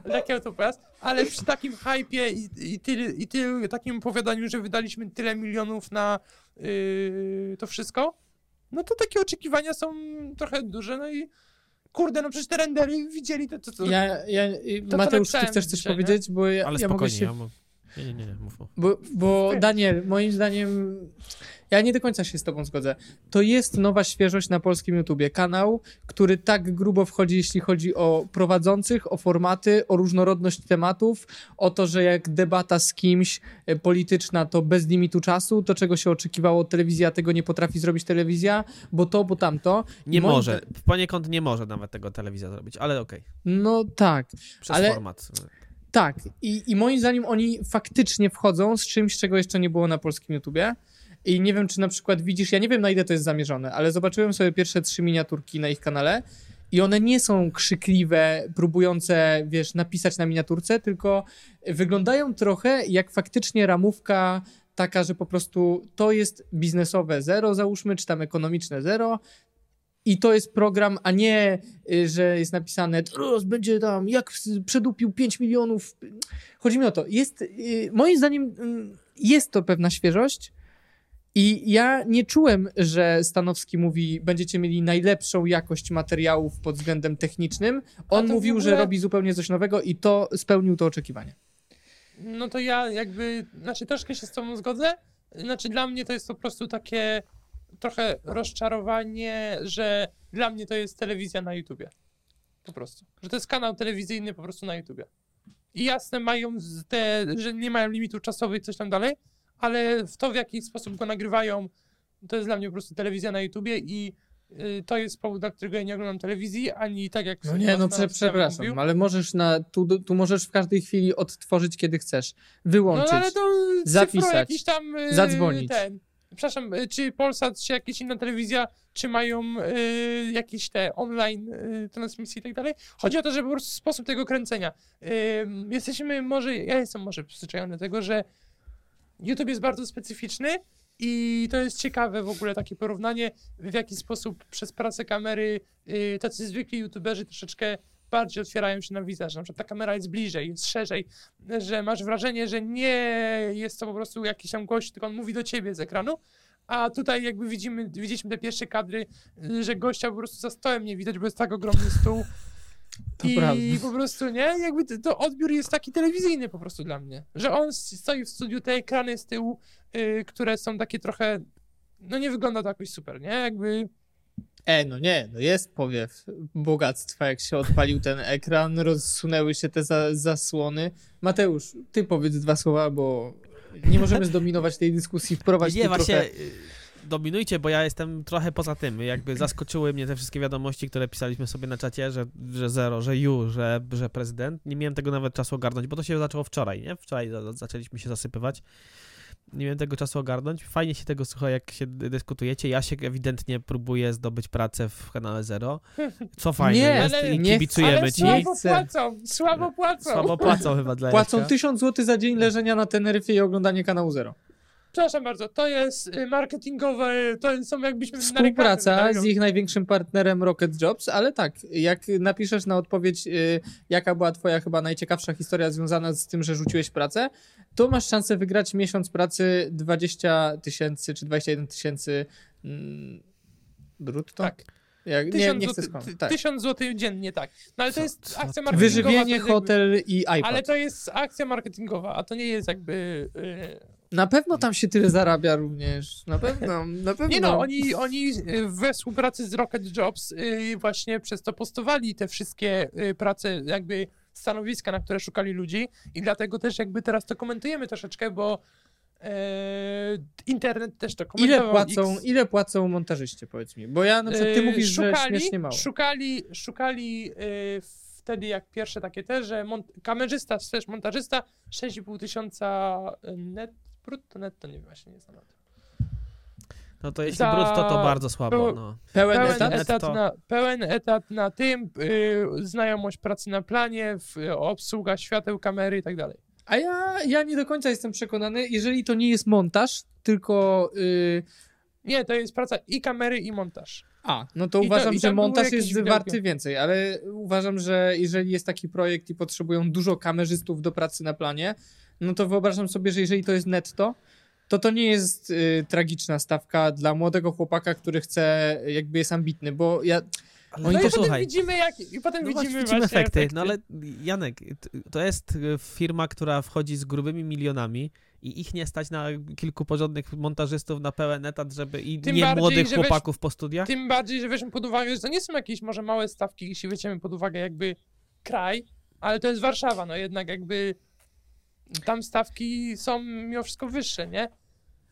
Taki autopojazd, ale przy takim hypie i, i, i tyl, takim opowiadaniu, że wydaliśmy tyle milionów na yy, to wszystko, no to takie oczekiwania są trochę duże, no i kurde, no przecież te rendery widzieli to, to, to Ja, ja, to Mateusz, ty napisałem chcesz coś dzisiaj, powiedzieć? Bo ja, Ale ja mogę spokojnie, się ja mam... Nie, nie, nie, nie, mów. Bo, bo. Daniel, moim zdaniem, ja nie do końca się z tobą zgodzę. To jest nowa świeżość na polskim YouTubie. Kanał, który tak grubo wchodzi, jeśli chodzi o prowadzących, o formaty, o różnorodność tematów, o to, że jak debata z kimś e, polityczna, to bez limitu czasu, to czego się oczekiwało od telewizji, a tego nie potrafi zrobić telewizja, bo to, bo tamto. Nie moim może, poniekąd nie może nawet tego telewizja zrobić, ale okej, No tak. przez Ale- format. Tak, i, i moim zdaniem oni faktycznie wchodzą z czymś, czego jeszcze nie było na polskim YouTubie. I nie wiem, czy na przykład widzisz, ja nie wiem na ile to jest zamierzone, ale zobaczyłem sobie pierwsze trzy miniaturki na ich kanale i one nie są krzykliwe, próbujące, wiesz, napisać na miniaturce, tylko wyglądają trochę jak faktycznie ramówka taka, że po prostu to jest biznesowe zero, załóżmy, czy tam ekonomiczne zero. I to jest program, a nie, y, że jest napisane, teraz będzie tam, jak przedupił 5 milionów. Chodzi mi o to, jest, y, moim zdaniem, mm, jest to pewna świeżość. I ja nie czułem, że Stanowski mówi, będziecie mieli najlepszą jakość materiałów pod względem technicznym. On mówił, że ogóle- robi zupełnie coś nowego i to spełnił to oczekiwanie. No to ja jakby, znaczy troszkę się z tobą zgodzę. Znaczy dla mnie to jest po prostu takie trochę rozczarowanie, że dla mnie to jest telewizja na YouTubie. Po prostu. Że to jest kanał telewizyjny po prostu na YouTubie. I jasne mają te, że nie mają limitu czasowy i coś tam dalej, ale w to w jaki sposób go nagrywają, to jest dla mnie po prostu telewizja na YouTubie i y, to jest powód, dla którego ja nie oglądam telewizji, ani tak jak... No nie, no prze, nawet mówił. przepraszam, ale możesz na, tu, tu możesz w każdej chwili odtworzyć kiedy chcesz, wyłączyć. No ale to zapisać, jakiś tam y, zadzwonić. Ten, przepraszam, y, czy Polsat, czy jakaś inna telewizja, czy mają y, jakieś te online y, transmisje i tak dalej. Chodzi o to, że po prostu sposób tego kręcenia. Y, jesteśmy może, ja jestem może przyzwyczajony do tego, że YouTube jest bardzo specyficzny i to jest ciekawe w ogóle takie porównanie, w jaki sposób przez pracę kamery y, tacy zwykli youtuberzy troszeczkę bardziej otwierają się na widza, że na przykład ta kamera jest bliżej, jest szerzej, że masz wrażenie, że nie jest to po prostu jakiś tam gość, tylko on mówi do ciebie z ekranu, a tutaj jakby widzimy, widzieliśmy te pierwsze kadry, y, że gościa po prostu za stołem nie widać, bo jest tak ogromny stół. To I prawda. po prostu, nie? Jakby to, to odbiór jest taki telewizyjny po prostu dla mnie. Że on stoi w studiu, te ekrany z tyłu, y, które są takie trochę, no nie wygląda to jakoś super, nie? Jakby, E, no nie, no jest powiew bogactwa, jak się odpalił ten ekran, rozsunęły się te za, zasłony. Mateusz, ty powiedz dwa słowa, bo nie możemy zdominować tej dyskusji, wprowadź Nie, tu właśnie trochę... dominujcie, bo ja jestem trochę poza tym. Jakby zaskoczyły mnie te wszystkie wiadomości, które pisaliśmy sobie na czacie, że, że zero, że ju, że, że prezydent. Nie miałem tego nawet czasu ogarnąć, bo to się zaczęło wczoraj, nie? Wczoraj za- zaczęliśmy się zasypywać. Nie miałem tego czasu ogarnąć. Fajnie się tego słucha, jak się dyskutujecie. Ja się ewidentnie próbuję zdobyć pracę w kanale Zero. Co fajne Nie, jest ale- i nie kibicujemy ale ci. słabo płacą, słabo płacą. Słabo płacą chyba dla Płacą Jacka. 1000 zł za dzień leżenia na Teneryfie i oglądanie kanału Zero. Przepraszam bardzo, to jest y, marketingowe, to są jakbyśmy Współpraca z ich największym partnerem Rocket Jobs, ale tak, jak napiszesz na odpowiedź, y, jaka była twoja chyba najciekawsza historia związana z tym, że rzuciłeś pracę, to masz szansę wygrać miesiąc pracy 20 tysięcy czy 21 tysięcy mm, brutto? Tak. Jak, nie, Tysiąc nie chcę złotych- skąd. Tak. Tysiąc złotych dziennie, tak. No ale to Co- jest co akcja marketingowa. to Wyżywienie, jest jakby- hotel i iPad. Ale to jest akcja marketingowa, a to nie jest jakby... y, Na pewno tam się tyle zarabia również. Na pewno, na pewno. Nie no, oni, oni y, we współpracy z Rocket Jobs y, właśnie przez to postowali te wszystkie y, prace, jakby stanowiska, na które szukali ludzi i dlatego też jakby teraz to komentujemy troszeczkę, bo e, internet też to Ile komentował. płacą, X, ile płacą montażyście, powiedz mi? Bo ja na przykład, ty mówisz, że szukali, śmiesznie mało. Szukali, szukali wtedy jak pierwsze takie te, że mont- kamerzysta, też montażysta 6,5 tysiąca net, brutto, netto, nie wiem, właśnie nie znam. na to. No to jeśli Za- brutto, to bardzo słabo. No. Pełen, Pełen etat? etat, na, pełen etat na tym, y, znajomość pracy na planie, w, obsługa świateł, kamery i tak dalej. A ja, ja nie do końca jestem przekonany, jeżeli to nie jest montaż, tylko... Yy, Nie, to jest praca i kamery, i montaż. a, no to I to- uważam, i że montaż jest widełko. warty więcej, ale uważam, że jeżeli jest taki projekt i potrzebują dużo kamerzystów do pracy na planie, no to wyobrażam sobie, że jeżeli to jest netto, to to nie jest y, tragiczna stawka dla młodego chłopaka, który chce, jakby jest ambitny, bo ja... No to i potem posłuchaj. widzimy, jak, i potem No widzimy, widzimy właśnie efekty. No ale Janek, to jest y, firma, która wchodzi z grubymi milionami i ich nie stać na kilku porządnych montażystów na pełen etat, żeby i Tym nie bardziej, młodych że weź- chłopaków po studiach. Tym bardziej, że weźmy pod uwagę, że to nie są jakieś może małe stawki, jeśli weźmiemy pod uwagę jakby kraj, ale to jest Warszawa, no jednak jakby tam stawki są mimo wszystko wyższe, nie?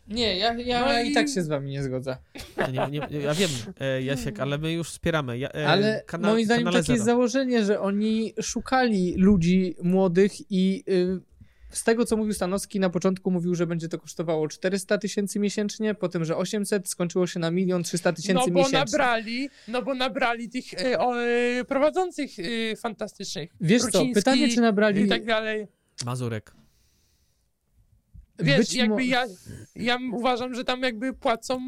Nie, ja, ja No i... i- tak się z wami nie zgodzę. Ja, nie, nie, ja wiem, e, Jasiek, ale my już wspieramy. Ja, e, Ale kana- moim zdaniem takie jest Zero. założenie, że oni szukali ludzi młodych i y, z tego, co mówił Stanowski, na początku mówił, że będzie to kosztowało 400 tysięcy miesięcznie, potem, że 800, skończyło się na milion 300 No tysięcy bo miesięcznie. nabrali, no bo nabrali tych o, e, prowadzących e, fantastycznych. Wiesz co, Ruciński pytanie, czy nabrali... I tak dalej. Mazurek. Wiesz, być jakby mo- ja, ja uważam, że tam jakby płacą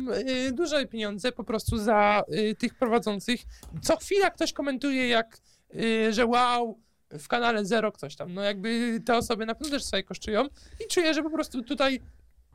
y, duże pieniądze po prostu za y, tych prowadzących. Co chwila ktoś komentuje, jak, y, że wow, w kanale Zero ktoś tam. No jakby te osoby na pewno też sobie kosztują i czuję, że po prostu tutaj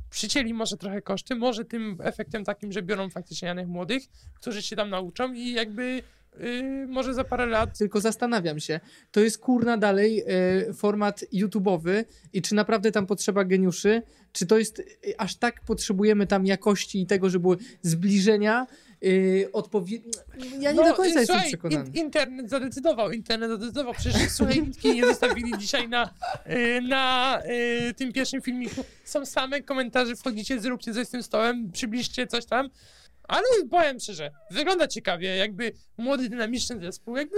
przycięli może trochę koszty, może tym efektem takim, że biorą faktycznie janych młodych, którzy się tam nauczą i jakby y, może za parę lat Tylko zastanawiam się, to jest kurna dalej e, format YouTube'owy i czy naprawdę tam potrzeba geniuszy, czy to jest, e, aż tak potrzebujemy tam jakości i tego, żeby były zbliżenia, odpowiednie... Ja nie do końca y, jestem słuchaj, przekonany. In, internet zadecydował, internet zadecydował. Przecież słuchaj, nitki nie zostawili dzisiaj na, y, na y, tym pierwszym filmiku. Są same komentarze, wchodzicie, zróbcie coś z tym stołem, przybliżcie coś tam. Ale powiem szczerze, wygląda ciekawie, jakby młody, dynamiczny zespół, jakby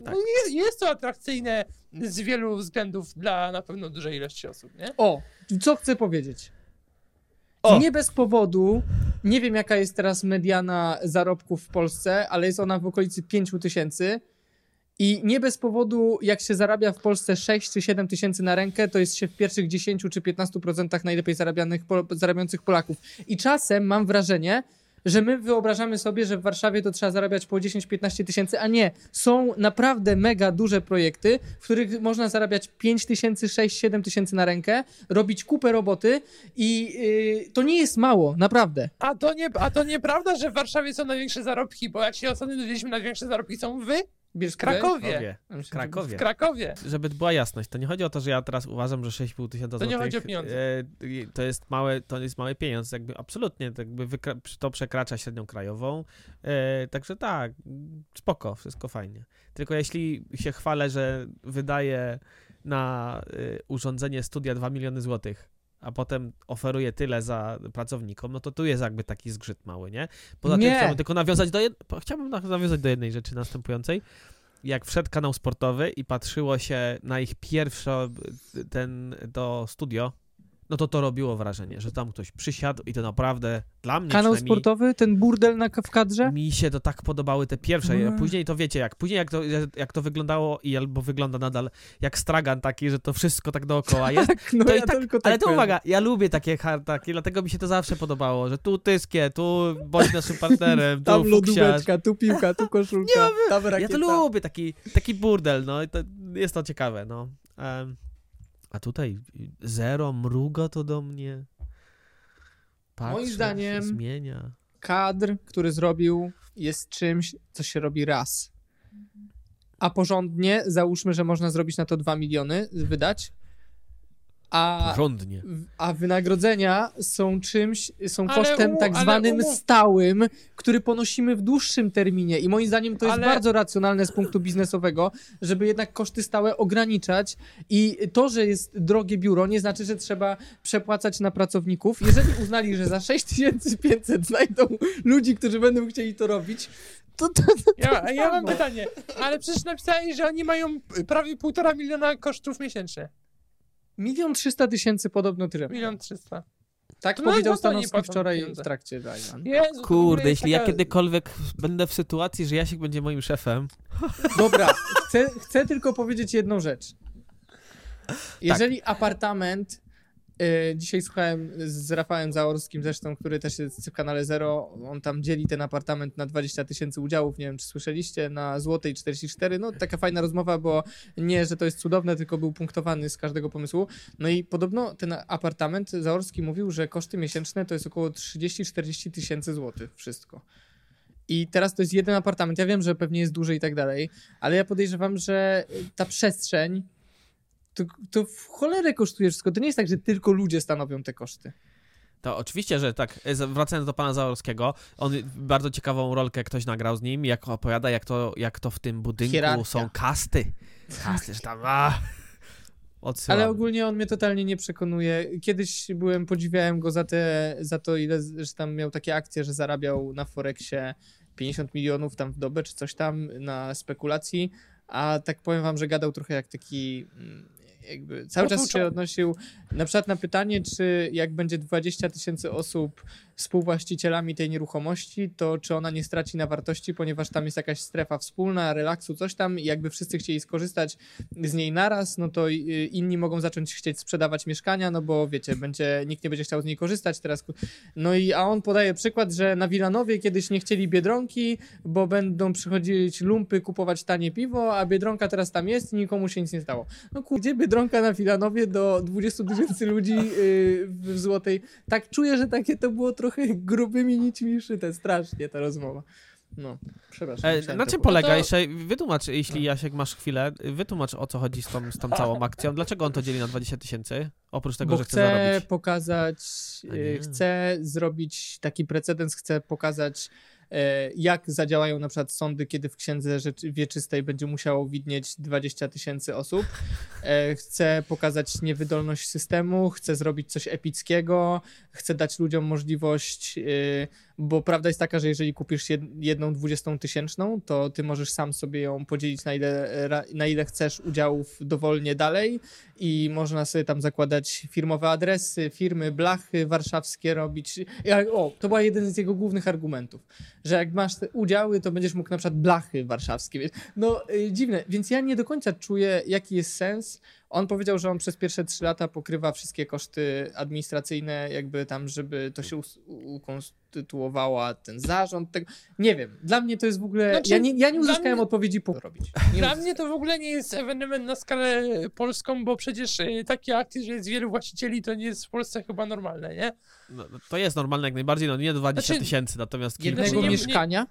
no, Tak. jest, jest to atrakcyjne z wielu względów dla na pewno dużej ilości osób, nie? O, co chcę powiedzieć? O! Nie bez powodu, nie wiem jaka jest teraz mediana zarobków w Polsce, ale jest ona w okolicy 5 tysięcy. I nie bez powodu, jak się zarabia w Polsce 6 czy 7 tysięcy na rękę, to jest się w pierwszych 10 czy 15% najlepiej zarabianych, zarabiających Polaków. I czasem mam wrażenie, że my wyobrażamy sobie, że w Warszawie to trzeba zarabiać po 10-15 tysięcy, a nie. Są naprawdę mega duże projekty, w których można zarabiać 5 tysięcy, 6, 7 tysięcy na rękę, robić kupę roboty i yy, to nie jest mało, naprawdę. A to, nie, a to nieprawda, że w Warszawie są największe zarobki, bo jak się ostatnio dowiedzieliśmy, największe zarobki są wy Bierz w Krakowie. Że- Krakowie. W Krakowie. Żeby była jasność, to nie chodzi o to, że ja teraz uważam, że 6,5 tysiąca To nie złotych chodzi o pieniądze. e, to jest małe, to jest mały pieniądz, jakby absolutnie, to jakby wykra- to przekracza średnią krajową, e, także tak, spoko, wszystko fajnie. Tylko jeśli się chwalę, że wydaję na e, urządzenie studia 2 miliony złotych, a potem oferuję tyle za pracownikom, no to tu jest jakby taki zgrzyt mały, nie? Poza Nie. tym chciałbym tylko nawiązać do jed... chciałbym na- nawiązać do jednej rzeczy następującej. Jak wszedł kanał sportowy i patrzyło się na ich pierwsze ten to studio no to to robiło wrażenie, że tam ktoś przysiadł i to naprawdę dla mnie Kanał sportowy, ten burdel na, w kadrze? mi się to tak podobały te pierwsze, Mm. później to wiecie, jak później jak to, jak to wyglądało i albo wygląda nadal jak stragan taki, że to wszystko tak dookoła jest, Tak, no To i ja tak- tylko tak ale to uwaga, ja lubię takie hartaki, dlatego mi się to zawsze podobało, że tu tyskie, tu bądź naszym partnerem, tu Tam fuksiarz. lodóweczka, tu piłka, tu koszulka, tam Ja rakieta. to lubię, taki, taki burdel, no i to jest to ciekawe, no. Em, a tutaj zero, mruga to do mnie. Moim zdaniem- zmienia. Kadr, który zrobił, jest czymś, co się robi raz. A porządnie, załóżmy, że można zrobić na to 2 miliony, wydać. A, Porządnie. a wynagrodzenia są czymś, są Ale kosztem umu- tak zwanym umów- stałym, który ponosimy w dłuższym terminie. I moim zdaniem to jest Ale- bardzo racjonalne z punktu biznesowego, żeby jednak koszty stałe ograniczać. I to, że jest drogie biuro, nie znaczy, że trzeba przepłacać na pracowników. Jeżeli uznali, że za 6500 znajdą ludzi, którzy będą chcieli to robić, to, to, to Ja, ja mam pytanie, ale przecież napisali, że oni mają prawie półtora miliona kosztów miesięcznie. Milion trzysta tysięcy podobno tyle. Milion trzysta. Tak No, powiedział no Stanowski wczoraj pieniądze. w trakcie. Jezu, Kurde, jeśli ja taka- kiedykolwiek będę w sytuacji, że Jasiek będzie moim szefem, Dobra, chcę, chcę tylko powiedzieć jedną rzecz. Jeżeli apartament. Y, dzisiaj słuchałem z Rafałem Zaorskim zresztą, który też jest w kanale Zero. On tam dzieli ten apartament na 20 tysięcy udziałów. Nie wiem, czy słyszeliście, na Złotej 44. No, taka fajna rozmowa, bo nie, że to jest cudowne, tylko był punktowany z każdego pomysłu. No i podobno ten apartament Zaorski mówił, że koszty miesięczne to jest około 30-40 tysięcy złotych. Wszystko. I teraz to jest jeden apartament. Ja wiem, że pewnie jest duży i tak dalej, ale ja podejrzewam, że ta przestrzeń to, to w cholerę kosztuje wszystko. To nie jest tak, że tylko ludzie stanowią te koszty. To oczywiście, że tak, e, wracając do pana Zaorskiego, on bardzo ciekawą rolkę ktoś nagrał z nim, jak opowiada, jak to, jak to w tym budynku Hierarchia. są kasty. Kasty, że tam, a, odsyłam. Ale ogólnie on mnie totalnie nie przekonuje. Kiedyś byłem, podziwiałem go za, te, za to, ile, że tam miał takie akcje, że zarabiał na Forexie 50 milionów tam w dobę, czy coś tam na spekulacji, a tak powiem wam, że gadał trochę jak taki mm, jakby cały czas Potłuczony. się odnosił na przykład na pytanie, czy jak będzie 20 tysięcy osób współwłaścicielami tej nieruchomości, to czy ona nie straci na wartości, ponieważ tam jest jakaś strefa wspólna, relaksu, coś tam i jakby wszyscy chcieli skorzystać z niej naraz, no to inni mogą zacząć chcieć sprzedawać mieszkania, no bo wiecie, będzie, nikt nie będzie chciał z niej korzystać teraz. No i a on podaje przykład, że na Wilanowie kiedyś nie chcieli Biedronki, bo będą przychodzić lumpy kupować tanie piwo, a Biedronka teraz tam jest i nikomu się nic nie stało. No kur- gdzie Biedronka na Wilanowie do 20 tysięcy ludzi yy, w Złotej? Tak czuję, że takie to było trochę grubymi nićmi szyte, strasznie ta rozmowa. No, przepraszam. E, na czym polega? to- Jeszcze wytłumacz, jeśli Jasiek masz chwilę, wytłumacz o co chodzi z tą, z tą całą akcją. Dlaczego on to dzieli na 20 tysięcy? Oprócz tego, Bo że chce chcę zarobić. pokazać, A y, chcę zrobić taki precedens, chcę pokazać, jak zadziałają na przykład sądy, kiedy w księdze wieczystej będzie musiało widnieć 20 tysięcy osób. E, Chcę pokazać niewydolność systemu, chcę zrobić coś epickiego, chcę dać ludziom możliwość, y, bo prawda jest taka, że jeżeli kupisz jed- jedną dwudziestą tysięczną, to ty możesz sam sobie ją podzielić na ile, na ile chcesz udziałów dowolnie dalej i można sobie tam zakładać firmowe adresy, firmy, blachy warszawskie robić. O, to był jeden z jego głównych argumentów, że jak masz te udziały, to będziesz mógł na przykład blachy warszawskie. No y, dziwne, więc ja nie do końca czuję, jaki jest sens. On powiedział, że on przez pierwsze trzy lata pokrywa wszystkie koszty administracyjne, jakby tam, żeby to się ukonstytuowała ten zarząd. Tego. Nie wiem, dla mnie to jest w ogóle. Znaczy, ja, nie, ja nie uzyskałem mnie- odpowiedzi po robić. Nie Dla mnie to w ogóle nie jest ewenement na skalę polską, bo przecież y, takie akcje, że jest wielu właścicieli, to nie jest w Polsce chyba normalne, nie? No, to jest normalne jak najbardziej, no nie 20 Znaczy, tysięcy, natomiast kilka. jednego Znaczy, nie- mieszkania.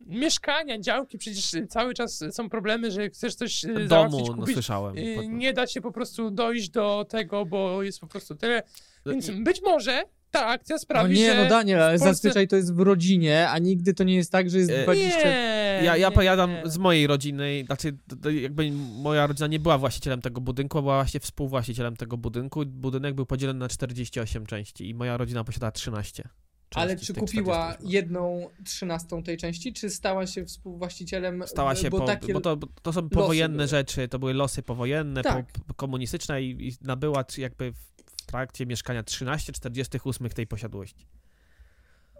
Mieszkania, działki, przecież cały czas są problemy, że chcesz coś y, domu, załatwić, no kupić, słyszałem. y, Po- nie da się po prostu dojść do tego, bo jest po prostu tyle. Więc I- być może ta akcja No sprawi, nie, że... no Daniel, ale Polsce- zazwyczaj to jest w rodzinie, a nigdy to nie jest tak, że jest E, 20. Nie, Ja, ja nie, powiadam nie. z mojej rodziny, znaczy jakby moja rodzina nie była właścicielem tego budynku, a była właśnie współwłaścicielem tego budynku. Budynek był podzielony na 48 części i moja rodzina posiada 13. Ale czy kupiła 48. jedną trzynastą tej części, czy stała się współwłaścicielem? Stała b- się, bo po, takie... bo to, to są powojenne były. rzeczy, to były losy powojenne, Tak. po, komunistyczne i, i nabyła jakby w, trakcie mieszkania 13-48 tej posiadłości.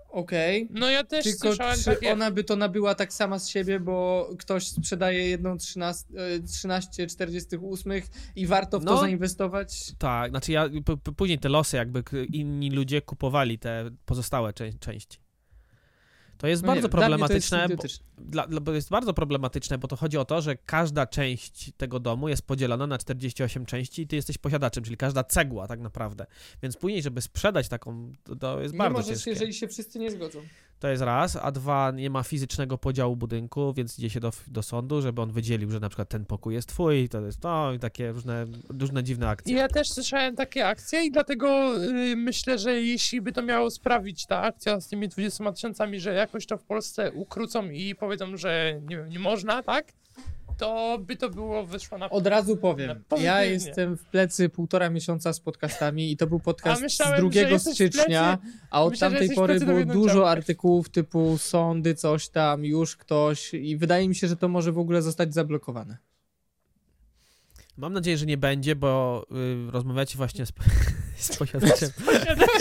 Okej. No ja też Tylko słyszałem czy takie... ona by to nabyła tak sama z siebie, bo ktoś sprzedaje jedną 13, e, 13 48 i warto w to No. zainwestować? Tak, znaczy ja p- p- później te losy, jakby inni ludzie kupowali te pozostałe czę- części. To jest No nie bardzo wiem, dla mnie to jest problematyczne, bo, dla, dla, bo jest bardzo problematyczne, bo to chodzi o to, że każda część tego domu jest podzielona na 48 części i ty jesteś posiadaczem, czyli każda cegła tak naprawdę. Więc później, żeby sprzedać taką, to, to jest Nie bardzo możesz, ciężkie. jeżeli się wszyscy nie zgodzą. To jest raz, a dwa, nie ma fizycznego podziału budynku, więc idzie się do, do sądu, żeby on wydzielił, że na przykład ten pokój jest twój, to jest to i takie różne, różne dziwne akcje. Ja też słyszałem takie akcje i dlatego y, myślę, że jeśli by to miało sprawić ta akcja z tymi 20 tysiącami, że jakoś to w Polsce ukrócą i powiedzą, że nie nie można, tak? To by to było wyszło na Od razu powiem, ja jestem w plecy półtora miesiąca z podcastami i to był podcast myślałem, z że 2 jesteś w stycznia, a od Myślę, tamtej pory było dużo ciała. artykułów typu sądy, coś tam, już ktoś i wydaje mi się, że to może w ogóle zostać zablokowane. Mam nadzieję, że nie będzie, bo y, rozmawiacie właśnie z, z posiadaczem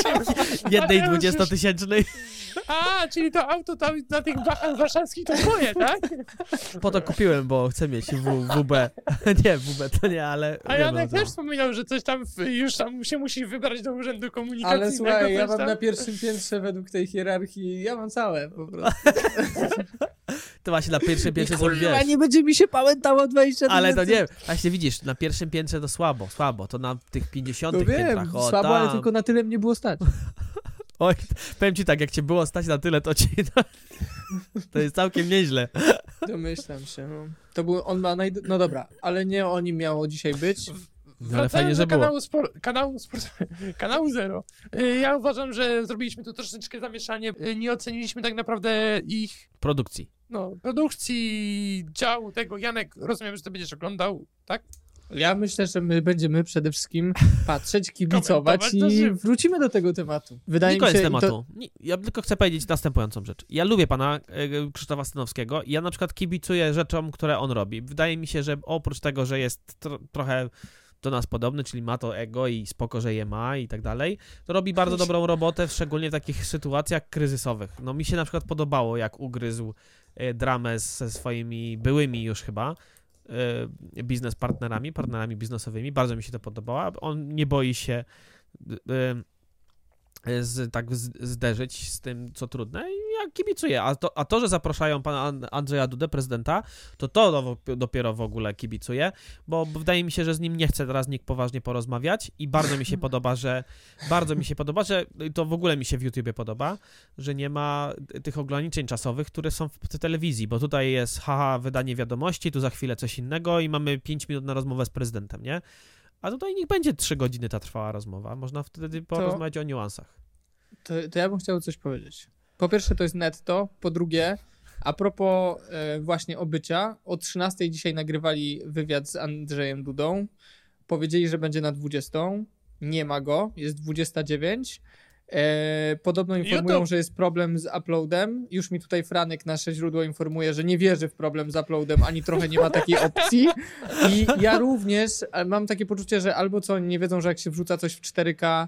jednej 20-tysięcznej. A, czyli to auto tam na tych blachach warszawskich to twoje, tak? Po to kupiłem, bo chcę mieć w, WB. nie, WB to nie, ale... A Janek o co. też wspominał, że coś tam w, już tam się musi wybrać do urzędu komunikacyjnego. Ale słuchaj, ja mam tam. na pierwszym piętrze według tej hierarchii, ja mam całe po prostu. To właśnie na pierwszym piętrze Kurwa, wiesz... nie będzie mi się pamiętało 20 Ale to nie, właśnie widzisz, na pierwszym piętrze to słabo, słabo, to na tych 50 No wiem, piętrach, o słabo, tam. ale tylko na tyle mnie było stać. Oj, powiem ci tak, jak cię było stać na tyle, to ci... To jest całkiem nieźle. Domyślam się, no. To był, on ma naj... No dobra, ale nie o nim miało dzisiaj być. No, ale fajnie, że do było. kanału, spor- kanału, sport- kanału Zero. Y, Ja uważam, że zrobiliśmy tu troszeczkę zamieszanie. Y, Nie oceniliśmy tak naprawdę ich Produkcji. no, produkcji, działu tego. Janek, rozumiem, że ty będziesz oglądał, tak? Ja myślę, że my będziemy przede wszystkim patrzeć, kibicować i wrócimy do tego tematu. Wydaje Nie mi koniec się, tematu. To, Nie, Ja tylko chcę powiedzieć następującą rzecz. Ja lubię pana e, Krzysztofa Stanowskiego i ja na przykład kibicuję rzeczom, które on robi. Wydaje mi się, że oprócz tego, że jest tro, trochę do nas podobny, czyli ma to ego i spoko, że je ma i tak dalej, to robi bardzo dobrą robotę, szczególnie w takich sytuacjach kryzysowych. No mi się na przykład podobało, jak ugryzł e, dramę ze swoimi byłymi już chyba biznes partnerami, partnerami biznesowymi. Bardzo mi się to podobało. On nie boi się e, z, tak z, zderzyć z tym, co trudne i ja kibicuję. A to, a to że zapraszają pana An- Andrzeja Dudę, prezydenta, to to do, dopiero w ogóle kibicuję, bo bo wydaje mi się, że z nim nie chce teraz nikt poważnie porozmawiać i bardzo mi się podoba, że bardzo mi się podoba, że to w ogóle mi się w YouTubie podoba, że nie ma tych ograniczeń czasowych, które są w w telewizji, bo tutaj jest haha, wydanie wiadomości, tu za chwilę coś innego i mamy 5 minut na rozmowę z prezydentem, nie? A tutaj niech będzie 3 godziny ta trwała rozmowa. Można wtedy porozmawiać o niuansach. to, to ja bym chciał coś powiedzieć. Po pierwsze to jest netto, po drugie a propos e, właśnie obycia, o 13 dzisiaj nagrywali wywiad z Andrzejem Dudą. Powiedzieli, że będzie na 20. Nie ma go, jest 29. E, podobno informują, YouTube. że jest problem z uploadem. Już mi tutaj Franek, nasze źródło, informuje, że nie wierzy w problem z uploadem, ani trochę nie ma takiej opcji. I ja również e, mam takie poczucie, że albo co, oni nie wiedzą, że jak się wrzuca coś w 4K,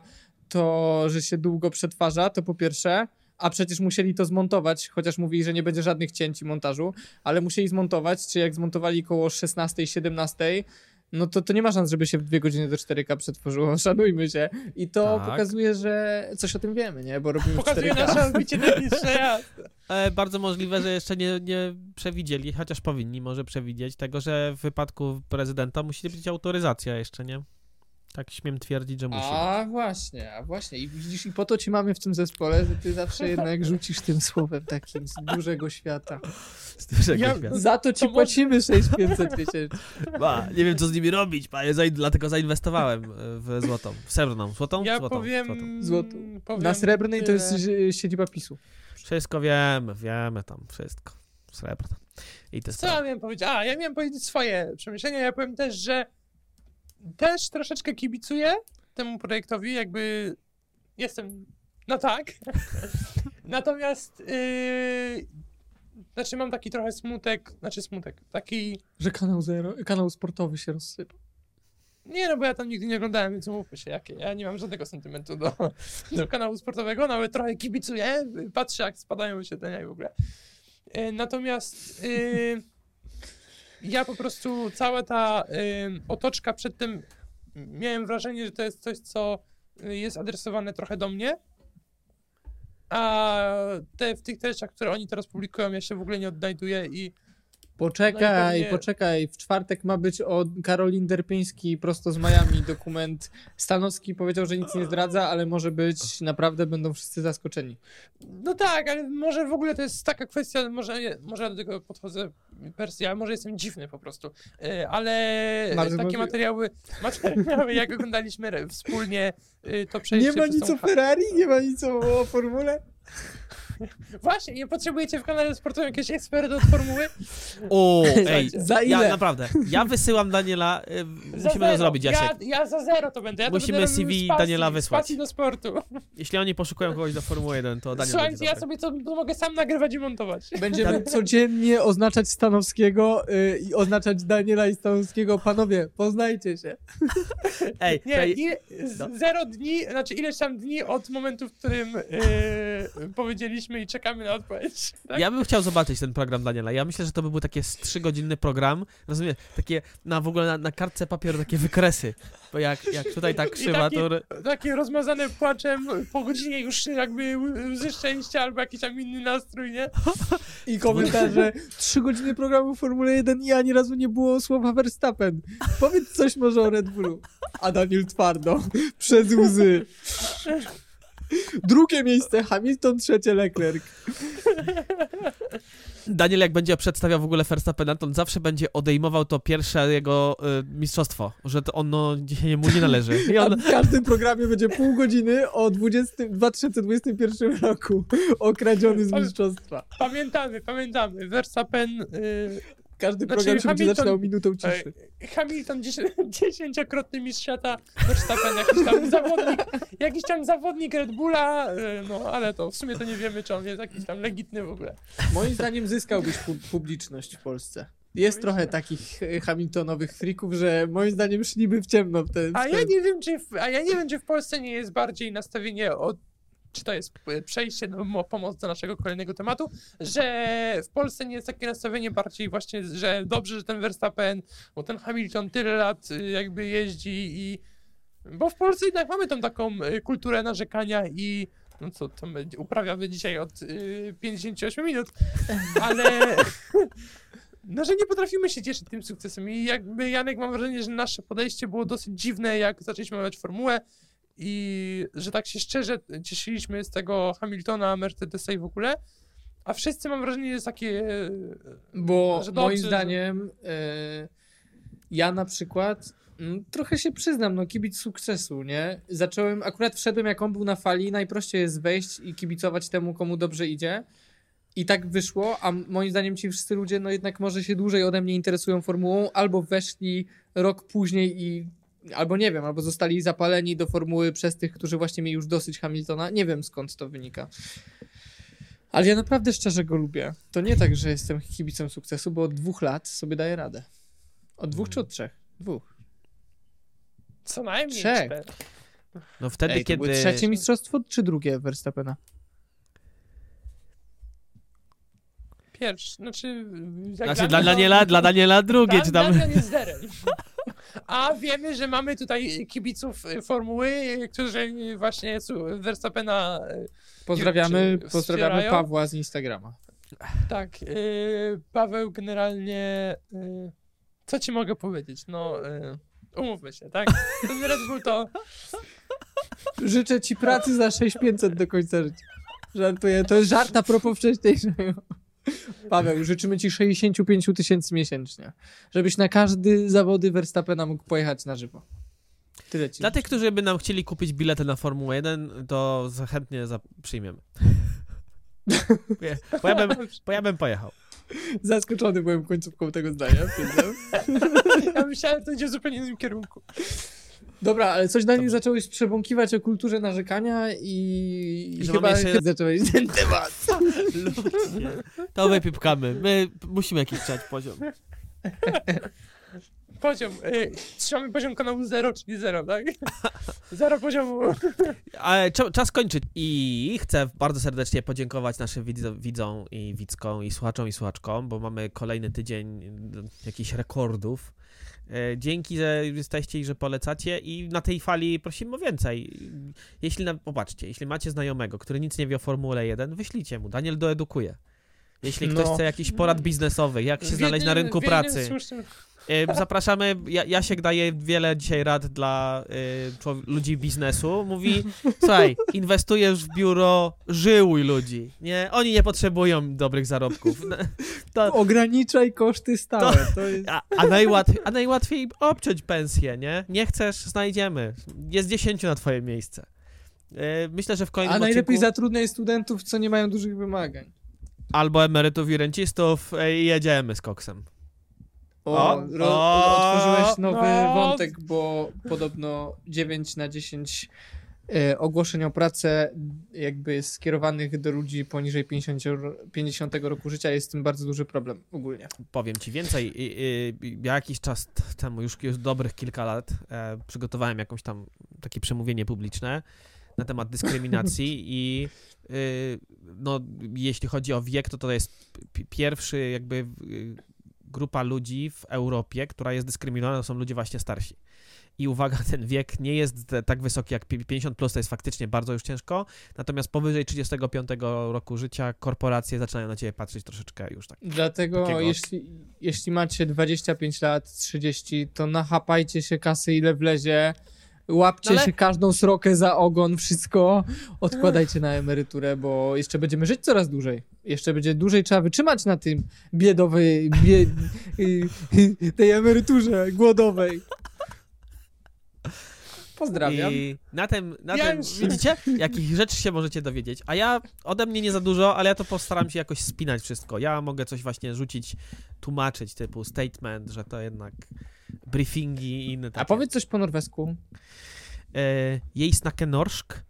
to że się długo przetwarza, to po pierwsze. A przecież musieli to zmontować, chociaż mówili, że nie będzie żadnych cięć i montażu, ale musieli zmontować, czy jak zmontowali koło 16-17, no to, to nie ma szans, żeby się w dwie godziny do 4K przetworzyło, szanujmy się. I to Tak. pokazuje, że coś o tym wiemy, nie? Bo robimy Pokazuje 4K. nasze odbicie. Ja. E, bardzo możliwe, że jeszcze nie, nie przewidzieli, chociaż powinni może przewidzieć tego, że w wypadku prezydenta musi być autoryzacja jeszcze, nie? Tak śmiem twierdzić, że musi A właśnie, a właśnie. I widzisz, i po to ci mamy w tym zespole, że ty zawsze jednak rzucisz tym słowem takim z dużego świata. być. Z dużego Ja- świata. Za to ci To może- płacimy 6500 tysięcy. Ba, nie wiem, co z nimi robić, panie, za- dlatego zainwestowałem e, w złotą. W srebrną. Złotą? Ja złotą. powiem, złotą. Złotą. powiem Na srebrnej to tyle. jest y, siedziba PiSu. Wszystko wiemy, wiemy tam, wszystko. Srebrne. I te Co ja miałem powiedzieć? A, ja miałem powiedzieć swoje przemyślenia. Ja powiem też, że też troszeczkę kibicuję temu projektowi, jakby jestem na tak. Natomiast yy, znaczy mam taki trochę smutek, znaczy smutek, taki Że kanał Zero, kanał sportowy się rozsypał. Nie, no bo ja tam nigdy nie oglądałem, więc umówmy się, jakie. Ja nie mam żadnego sentymentu do, do kanału sportowego, nawet trochę kibicuję, patrzę jak spadają wyświetlenia i w ogóle. E, Natomiast y, ja po prostu, cała ta y, otoczka przedtem, miałem wrażenie, że to jest coś, co jest adresowane trochę do mnie, a te, w tych treściach, które oni teraz publikują, ja się w ogóle nie odnajduję i Poczekaj, No poczekaj. W czwartek ma być od Karolin Derpiński prosto z Miami dokument. Stanowski powiedział, że nic nie zdradza, ale może być, naprawdę będą wszyscy zaskoczeni. No tak, ale może w ogóle to jest taka kwestia, może, może ja do tego podchodzę persja, może jestem dziwny po prostu, E, ale Bardzo takie materiały, materiały, jak oglądaliśmy wspólnie, e, to przejście Nie ma nic o Ferrari, nie ma nic o, o formule. Właśnie, nie potrzebujecie w kanale sportowym jakiegoś eksperta od formuły? O, ej, Za ja ile? naprawdę, ja wysyłam Daniela, y, Za musimy zero. to zrobić, Jasiek. Ja, ja za zero to będę. Ja Musimy to będę CV Daniela wysłać. do sportu. Jeśli oni poszukują kogoś do Formuły 1, to Daniel Słuchajcie, ja sobie to, to mogę sam nagrywać i montować. Będziemy codziennie oznaczać Stanowskiego y, i oznaczać Daniela i Stanowskiego. Panowie, poznajcie się. Ej, Nie, z, No. zero dni, znaczy ileś tam dni od momentu, w którym yy, powiedzieliśmy i czekamy na odpowiedź. Tak? Ja bym chciał zobaczyć ten program Daniela. Ja myślę, że to by był taki 3-godzinny program. Rozumiem, takie na w ogóle na, na kartce papieru takie wykresy. Bo jak, jak tutaj tak krzywa, taki- to. Takie rozmazane płaczem, po godzinie już jakby łzy szczęścia albo jakiś tam inny nastrój, nie? I komentarze. Trzy godziny programu Formuły 1 i ani razu nie było słowa Verstappen. Powiedz coś może o Red Bullu. A Daniel twardo. Przez łzy. Drugie miejsce Hamilton, trzecie Leclerc. Daniel, jak będzie przedstawiał w ogóle Verstappena, to on zawsze będzie odejmował to pierwsze jego y, mistrzostwo. Że to ono dzisiaj mu nie należy. I on, w każdym programie będzie pół godziny o 20, 2021 roku okradziony z mistrzostwa. Pamiętamy, pamiętamy. Verstappen, yy, Każdy Znaczy, program się będzie Hamilton- zaczynał minutą ciszy. Hamilton dziesię- dziesięciokrotny mistrz świata, Verstappen jakiś tam zawodnik, jakiś tam zawodnik Red Bulla, yy, no ale to w sumie to nie wiemy, czy on jest jakiś tam legitny w ogóle. Moim zdaniem zyskałbyś pu publiczność w Polsce. Jest trochę takich e, Hamiltonowych frików, że moim zdaniem szliby w ciemno w ten A ja nie wiem, czy w, a ja nie wiem, czy w Polsce nie jest bardziej nastawienie od czy to jest p- przejście mo- pomoc do naszego kolejnego tematu, że w Polsce nie jest takie nastawienie bardziej właśnie, że dobrze, że ten Verstappen, bo ten Hamilton tyle lat y, jakby jeździ i bo w Polsce jednak mamy tą taką y, kulturę narzekania i no co, to my uprawiamy dzisiaj od y, 58 minut, ale no, że nie potrafimy się cieszyć tym sukcesem i jakby Janek mam wrażenie, że nasze podejście było dosyć dziwne, jak zaczęliśmy omawiać formułę i że tak się szczerze cieszyliśmy z tego Hamiltona, Mercedesa i w ogóle, a wszyscy mam wrażenie, że jest takie... Bo że moim dobrze, że- zdaniem e, ja na przykład mm, trochę się przyznam, no kibic sukcesu, nie? Zacząłem, akurat wszedłem jak on był na fali, najprościej jest wejść i kibicować temu, komu dobrze idzie. I tak wyszło, a moim zdaniem ci wszyscy ludzie, no jednak może się dłużej ode mnie interesują formułą, albo weszli rok później i albo nie wiem, albo zostali zapaleni do formuły przez tych, którzy właśnie mieli już dosyć Hamiltona. Nie wiem skąd to wynika. Ale ja naprawdę szczerze go lubię. To nie tak, że jestem kibicem sukcesu, bo od dwóch lat sobie daję radę. Od dwóch czy od trzech? Dwóch. Co najmniej Trzech. cztery. no wtedy, Ej, kiedy. trzecie mistrzostwo czy drugie Verstappena? Pierwszy, znaczy... Znaczy dla dla mnie to- Daniela, dla Daniela drugie, czy tam. Damian jest zerem. A wiemy, że mamy tutaj kibiców y, formuły, y, którzy y, właśnie Verstappena y, Pozdrawiamy, pozdrawiamy? Pawła z Instagrama. Tak, yy, Paweł generalnie. Yy, co ci mogę powiedzieć? No, yy, umówmy się, tak? Ten Red Bull to. Życzę ci pracy za 6500 do końca życia. Żartuję, to jest żart a propos wcześniejszego. Paweł, życzymy ci 65 tysięcy miesięcznie, żebyś na każdy zawody Verstappena mógł pojechać na żywo. Tyle ci Dla tych, którzy by nam chcieli kupić bilety na Formułę 1, to chętnie za, przyjmiemy. Bo ja, bym, bo ja bym pojechał. Zaskoczony byłem końcówką tego zdania. Ja myślałem, że to idzie w zupełnie innym kierunku. Dobra, ale coś Dobrze. zacząłeś przebąkiwać o kulturze narzekania i, I że chyba mamy jeszcze- zacząłeś ten temat. Ludzie, to wypipkamy. My musimy jakiś trzeć poziom. poziom. Y, trzymamy poziom kanału 0, czyli 0, tak? Zero poziomu. Ale cza- czas kończyć i chcę bardzo serdecznie podziękować naszym widzo- widzom i widzkom i słuchaczom i słuchaczkom, bo mamy kolejny tydzień y, jakichś rekordów. E, Dzięki, że jesteście i że polecacie i na tej fali prosimy o więcej. Jeśli, popatrzcie, jeśli macie znajomego, który nic nie wie o Formule 1, wyślijcie mu, Daniel doedukuje. Jeśli ktoś No. chce jakiś porad biznesowych, jak się znaleźć na rynku pracy, E, Zapraszamy, ja, Jasiek daje wiele dzisiaj rad dla y, ludzi biznesu. Mówi, słuchaj, inwestujesz w biuro, żyłuj ludzi, nie? Oni nie potrzebują dobrych zarobków. To, Ograniczaj koszty stałe. To jest... a, a, najłatwiej, a najłatwiej obciąć pensję, nie? Nie chcesz, znajdziemy. Jest 10 na twoje miejsce. E, Myślę, że w kolejnym A najlepiej odcinku zatrudniaj studentów, co nie mają dużych wymagań. Albo emerytów i rencistów i jedziemy z koksem. O, O, ro, o, otworzyłeś nowy no. wątek, bo podobno 9 na 10 e, ogłoszeń o pracę jakby skierowanych do ludzi poniżej 50, ro- 50 roku życia jest z tym bardzo duży problem ogólnie. Powiem ci więcej. Ja jakiś czas temu, już, już dobrych kilka lat, e, przygotowałem jakąś tam takie przemówienie publiczne na temat dyskryminacji i y, no, jeśli chodzi o wiek, to to jest pierwszy jakby y, grupa ludzi w Europie, która jest dyskryminowana, to są ludzie właśnie starsi. I uwaga, ten wiek nie jest tak wysoki jak pi- 50, plus, to jest faktycznie bardzo już ciężko. Natomiast powyżej 35 roku życia korporacje zaczynają na ciebie patrzeć troszeczkę już tak. Dlatego Takiego- jeśli, jeśli macie 25 lat, 30, to nachapajcie się kasy ile wlezie, łapcie No ale- się każdą srokę za ogon, wszystko, odkładajcie na emeryturę, bo jeszcze będziemy żyć coraz dłużej. Jeszcze będzie dłużej trzeba wytrzymać na tym biedowej, bie, y, y, tej emeryturze głodowej. Pozdrawiam. I na tym, na Ja tym już- widzicie, jakich rzeczy się możecie dowiedzieć. A ja ode mnie nie za dużo, ale ja to postaram się jakoś spinać wszystko. Ja mogę coś właśnie rzucić, tłumaczyć, typu statement, że to jednak briefingi i inne takie. A powiedz coś po norwesku. E, jej snakke norsk.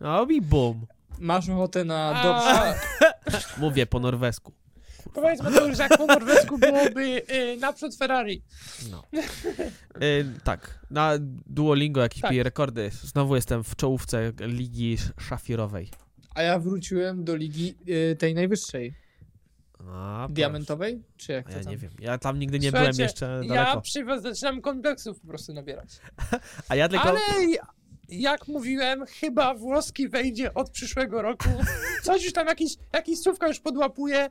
O i bum. Masz ochotę na dobrze. Mówię po norwesku. Powiedz Mateusz, jak po norwesku byłoby y, naprzód Ferrari. No. E, tak, na Duolingo jakieś Tak. bije rekordy. Znowu jestem w czołówce ligi sz- szafirowej. A ja wróciłem do ligi y, tej najwyższej. A, proszę. Diamentowej? Czy jak to ja tam? nie wiem. Ja tam nigdy nie Słuchajcie, byłem jeszcze Ja daleko. przy was zaczynam kompleksów po prostu nabierać. A ja tylko... Ale ja- jak mówiłem, chyba włoski wejdzie od przyszłego roku. Coś już tam, jakiś, jakiś słówka już podłapuje.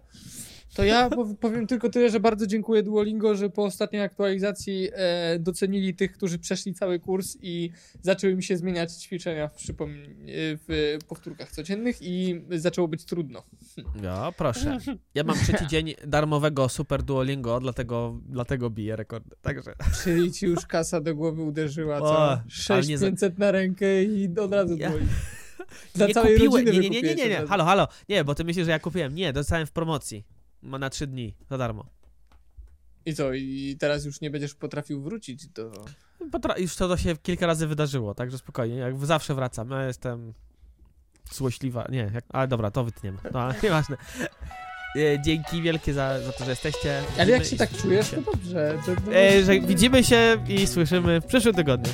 To ja pow- powiem tylko tyle, że bardzo dziękuję Duolingo, że po ostatniej aktualizacji e, docenili tych, którzy przeszli cały kurs i zaczęły mi się zmieniać ćwiczenia w, e, w powtórkach codziennych i zaczęło być trudno. No, proszę. Ja mam trzeci dzień darmowego Super Duolingo, dlatego, dlatego biję rekordy. Także Czyli ci już kasa do głowy uderzyła, co? ale nie za- 6500 na rękę i od razu Ja- Duolingo. Dla nie całej kupiłem. rodziny Nie, nie, nie, nie, nie, nie. Halo, halo. Nie, bo ty myślisz, że ja kupiłem. Nie, dostałem w promocji. Ma na trzy dni, za darmo. I co, i teraz już nie będziesz potrafił wrócić do... Potra- już to się kilka razy wydarzyło, także spokojnie. Jak zawsze wracam. Ja jestem złośliwa. Nie, jak... ale dobra, to wytniemy. No, ale nieważne. E, Dzięki wielkie za, za to, że jesteście. Ale jak Widzimy się tak czujesz, się. to dobrze. To, to E, że widzimy się i słyszymy w przyszłym tygodniu.